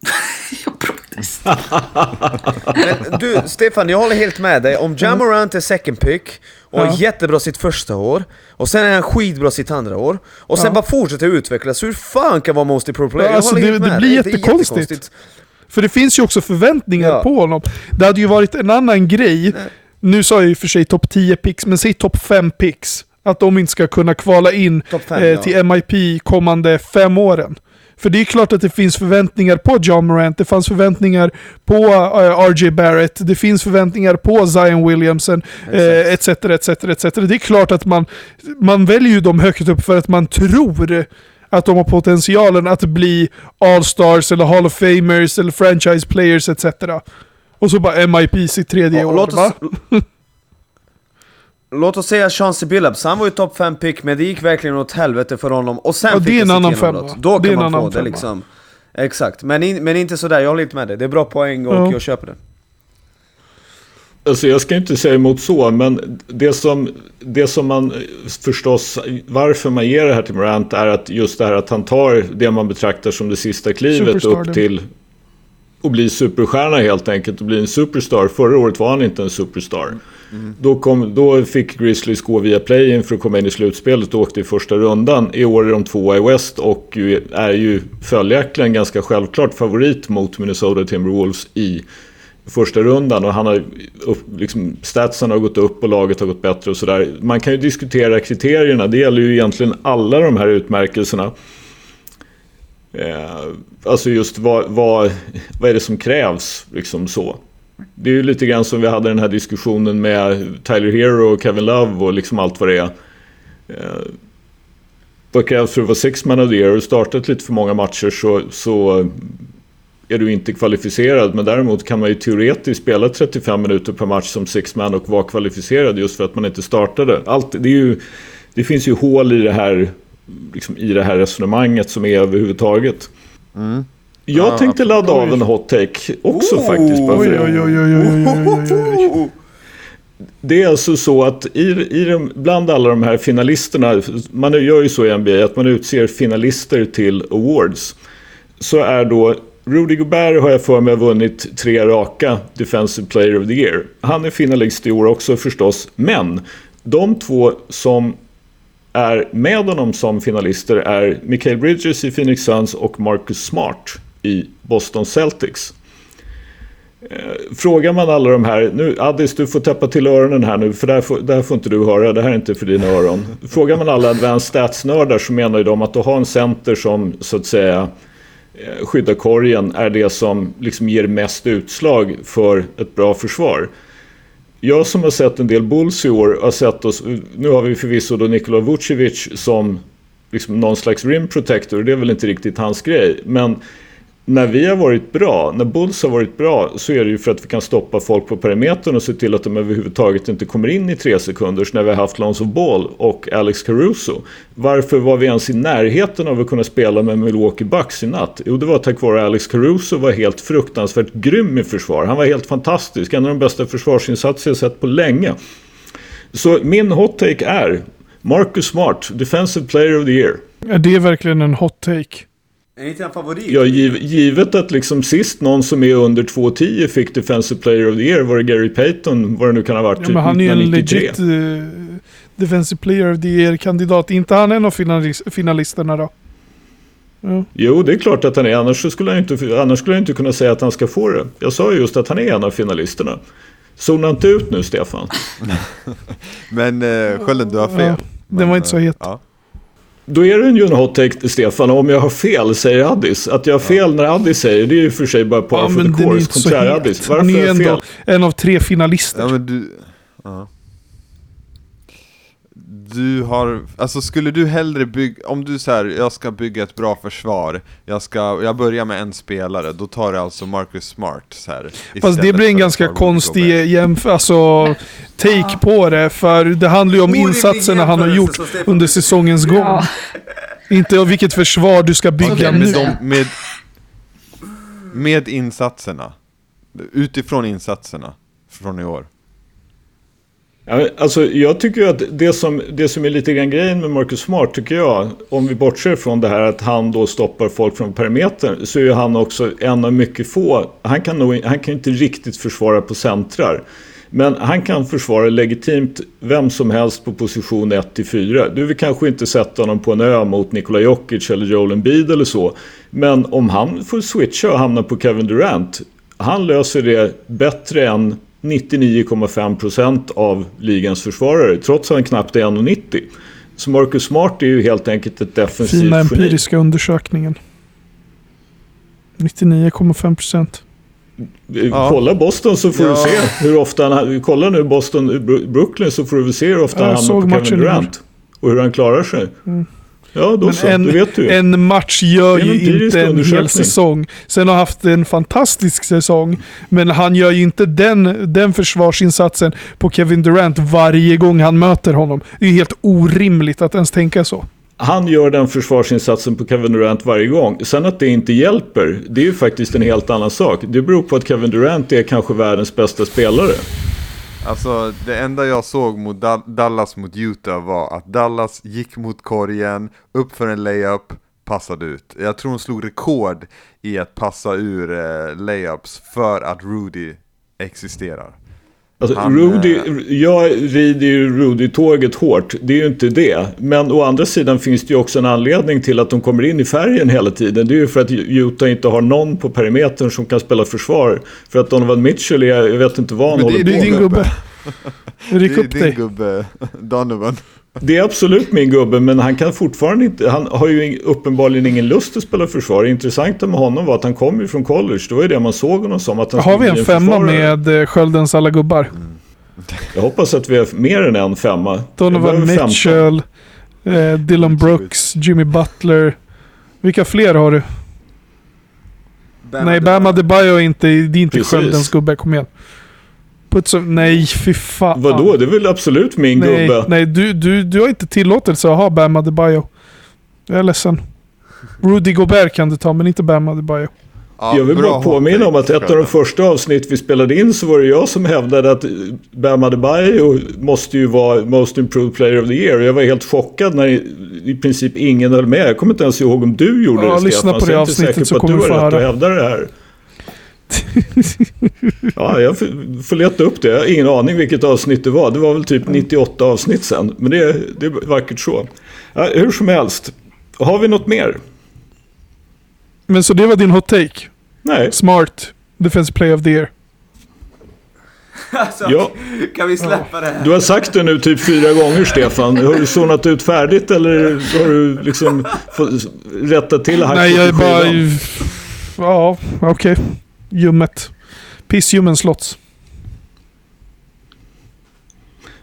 Jag protesterar. Men du, Stefan, jag håller helt med dig. Om Jamorant är second pick och Ja. är jättebra sitt första år, och sen är han skitbra sitt andra år, och sen Ja. bara fortsätter utvecklas, hur fan kan vara most improved player? Ja, Jag alltså, håller det- helt det med blir dig. är jättekonstigt. För det finns ju också förväntningar Ja. på honom. Det hade ju varit en annan grej. Nu sa jag ju för sig topp 10 picks, men säg topp 5 picks. Att de inte ska kunna kvala in fem, eh, ja. till MIP kommande fem åren. För det är klart att det finns förväntningar på John Morant, det fanns förväntningar på eh, RJ Barrett, det finns förväntningar på Zion Williamson, etc, etc, etc. Det är klart att man, man väljer ju dem högt upp för att man tror att de har potentialen att bli All-Stars eller Hall of Famers eller Franchise Players etc. Och så bara MIP sitt tredje Och år. låt, va? låt oss säga Chauncey Billups, han var ju topp 5 pick men det gick verkligen åt helvete för honom och sen Ja, det fick är en annan femma. Då kan man få annan det liksom. Exakt, men, in, men inte sådär, jag håller inte med dig. Det är bra poäng och Ja. jag köper det. Alltså jag ska inte säga emot så, men det som, det som man förstås, varför man ger det här till Morant är att just det här att han tar det man betraktar som det sista klivet upp till och bli superstjärna helt enkelt och bli en superstar. Förra året var han inte en superstar. Mm. Då, kom, då fick Grizzlies gå via play-in för att komma in i slutspelet och åkte i första rundan. I år är de tvåa i West och är ju följaktligen ganska självklart favorit mot Minnesota Timberwolves i första rundan och han har upp, liksom, statsen har gått upp och laget har gått bättre och sådär. Man kan ju diskutera kriterierna, det gäller ju egentligen alla de här utmärkelserna. Eh, alltså just vad, vad, vad är det som krävs, liksom så. Det är ju lite grann som vi hade den här diskussionen med Tyler Hero och Kevin Love och liksom allt vad det är. Eh, vad krävs för att vara six man of the year? Har du startat lite för många matcher så, så är du inte kvalificerad. Men däremot kan man ju teoretiskt spela 35 minuter per match som six-man och vara kvalificerad just för att man inte startade. Allt, det, är ju, det finns ju hål i det här, liksom, i det här resonemanget som är överhuvudtaget. Mm. Jag ja, tänkte ladda av en hot take också oh, faktiskt. Bara oj, oj, oj, oj, oj, Det är alltså så att i, i de, bland alla de här finalisterna, man gör ju så i NBA att man utser finalister till awards. Så är då Rudy Gobert har jag för mig har vunnit tre raka Defensive Player of the Year. Han är finalist i år också förstås, men de två som är med honom som finalister är Mikael Bridges i Phoenix Suns och Marcus Smart i Boston Celtics. Eh, frågar man alla de här, nu Addis du får täppa till öronen här nu för det här, får, det här får inte du höra, det här är inte för dina öron. Frågar man alla advanced stats-nördar så menar ju de att att ha en center som så att säga eh, skyddar korgen är det som liksom ger mest utslag för ett bra försvar. Jag som har sett en del Bulls i år har sett oss, nu har vi förvisso då Nikola Vucevic som liksom någon slags rim protector, det är väl inte riktigt hans grej. Men när vi har varit bra, när Bulls har varit bra så är det ju för att vi kan stoppa folk på perimetern och se till att de överhuvudtaget inte kommer in i tre sekunder när vi har haft Lonzo Ball och Alex Caruso. Varför var vi ens i närheten av att kunna spela med Milwaukee Bucks i natt? Jo, det var tack vare Alex Caruso var helt fruktansvärt grym i försvar. Han var helt fantastisk, en av de bästa försvarsinsatser jag sett på länge. Så min hot take är Marcus Smart, Defensive Player of the Year. Ja, det är verkligen en hot take. Är inte en favorit? Ja, giv, givet att liksom sist någon som är under 2,10 fick Defensive Player of the Year var det Gary Payton, vad det nu kan ha varit, ja, men han är ju en legit uh, Defensive Player of the Year-kandidat. inte han en av finalis finalisterna då? Ja. Jo, det är klart att han är. Annars skulle, jag inte, annars skulle jag inte kunna säga att han ska få det. Jag sa just att han är en av finalisterna. Zona inte ut nu, Stefan. men uh, Skölden, du har fel. Ja, den var inte så het. Ja. Då är det ju en hot take, Stefan. Om jag har fel, säger Addis. Att jag har fel när Addis säger det är ju för sig bara på ja, for the course, konträr Addis. Varför är ju ändå en av tre finalister. Ja, men du... Ja du har, alltså skulle du hellre bygga, om du säger jag ska bygga ett bra försvar, jag ska, jag börjar med en spelare, då tar du alltså Marcus Smart så här. Fast det blir en ganska konstig jämf alltså, take på det, för det handlar ju om insatserna han har gjort under säsongens gång. Ja. Inte vilket försvar du ska bygga okay, nu. Med, med, med insatserna, utifrån insatserna från i år. Ja, alltså, jag tycker att det som, det som är lite grann grejen med Marcus Smart tycker jag, om vi bortser från det här att han då stoppar folk från perimetern, så är han också en av mycket få, han kan, nog, han kan inte riktigt försvara på centrar. Men han kan försvara legitimt vem som helst på position 1-4. Du vill kanske inte sätta honom på en ö mot Nikola Jokic eller Joel Embiid eller så. Men om han får switcha och hamna på Kevin Durant, han löser det bättre än 99,5% av ligans försvarare trots att han knappt är 1,90. Så Marcus Smart är ju helt enkelt ett defensivt Fina empiriska geni. undersökningen. 99,5%. Ja. Kolla Boston så får ja. du se hur ofta han... Kolla nu Boston, Brooklyn så får du se hur ofta ja, han hamnar på Kevin Durant. Och hur han klarar sig. Mm. Ja, då så. En, vet du. en match gör ju inte en hel säsong. Sen har haft en fantastisk säsong. Men han gör ju inte den, den försvarsinsatsen på Kevin Durant varje gång han möter honom. Det är helt orimligt att ens tänka så. Han gör den försvarsinsatsen på Kevin Durant varje gång. Sen att det inte hjälper, det är ju faktiskt en helt annan sak. Det beror på att Kevin Durant är kanske världens bästa spelare. Alltså det enda jag såg mot da Dallas mot Utah var att Dallas gick mot korgen, upp för en layup, passade ut. Jag tror hon slog rekord i att passa ur eh, layups för att Rudy existerar. Alltså, Han, Rudy, eh, jag rider ju Rudy-tåget hårt, det är ju inte det. Men å andra sidan finns det ju också en anledning till att de kommer in i färgen hela tiden. Det är ju för att Utah inte har någon på perimetern som kan spela försvar. För att Donovan Mitchell är, jag vet inte vad han håller är Det är på din med. gubbe. Ryck det är upp din dig. gubbe Donovan. Det är absolut min gubbe, men han kan fortfarande inte, han har ju uppenbarligen ingen lust att spela försvar. Det intressanta med honom var att han kom ju från college, det var ju det man såg honom som. Att han Har vi en bli femma försvarare. med eh, Sköldens alla gubbar? Jag hoppas att vi har mer än en femma. Donovan behöver 15. Mitchell, eh, Dylan Brooks, Jimmy Butler. Vilka fler har du? nej, Bam Adebayo är inte, det är inte. Sköldens gubbe, kom igen. Puts up, nej, fy fan. Vadå, det är väl absolut min Nej, gubbe. nej du, du, du har inte tillåtelse att ha Bam Adebayo. Jag är ledsen. Rudy Gobert kan du ta, men inte Bam Adebayo. Ja, jag vill bra bara påminna om att ett av de första avsnitt vi spelade in så var det jag som hävdade att Bam Adebayo måste ju vara Most Improved Player of the Year. Och jag var helt chockad när i, princip ingen höll med. Jag kommer inte ens ihåg om du gjorde Ja, det lyssna Stefan. på så det jag är inte avsnittet säker så på att kommer du har få rätt att hävda det här. Ja, jag får leta upp det. Jag har ingen aning vilket avsnitt det var. Det var väl typ 98 avsnitt sen. Men det, det är vackert så. Ja, hur som helst. Har vi något mer? Men så det var din hot take? Nej. Smart. Defensive Player of the Year. Alltså, Ja. kan vi släppa det här? Du har sagt det nu typ fyra gånger Stefan. Har du zonat ut färdigt eller har du liksom fått rätta till hacket Nej, jag är bara... Ja, okej. Ljummet. Pissljummen slotts.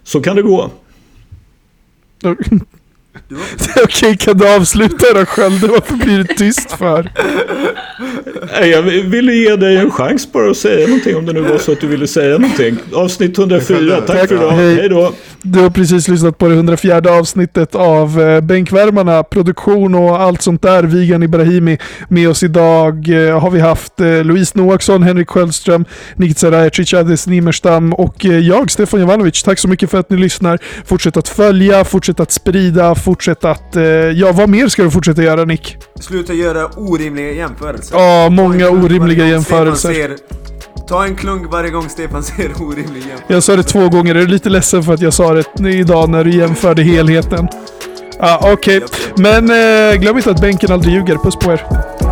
Så kan det gå. Okej, kan du avsluta då Skölde? Varför blir det tyst för? Nej, Jag ville ge dig en chans bara att säga någonting om det nu var så att du ville säga någonting. Avsnitt 104. Tack Tack. för idag. Hej. Hej då. Du har precis lyssnat på det 104 avsnittet av eh, Bänkvärmarna, produktion och allt sånt där. Vigan Ibrahimi. Med oss idag eh, har vi haft eh, Louise Noaksson, Henrik Sköldström, Nikita Rajacic, Ades Nimerstam och jag, Stefan Jovanovic. Tack så mycket för att ni lyssnar. Fortsätt att följa, fortsätt att sprida, fortsätt att... Eh, ja, vad mer ska du fortsätta göra Nick? Sluta göra orimliga jämförelser. Ja, många orimliga jämförelser. Ser, ta en klunk varje gång Stefan ser orimlig jämförelse. Jag sa det två gånger, jag är lite ledsen för att jag sa det idag när du jämförde helheten. Ja, okej. Men eh, glöm inte att bänken aldrig ljuger. Puss på er.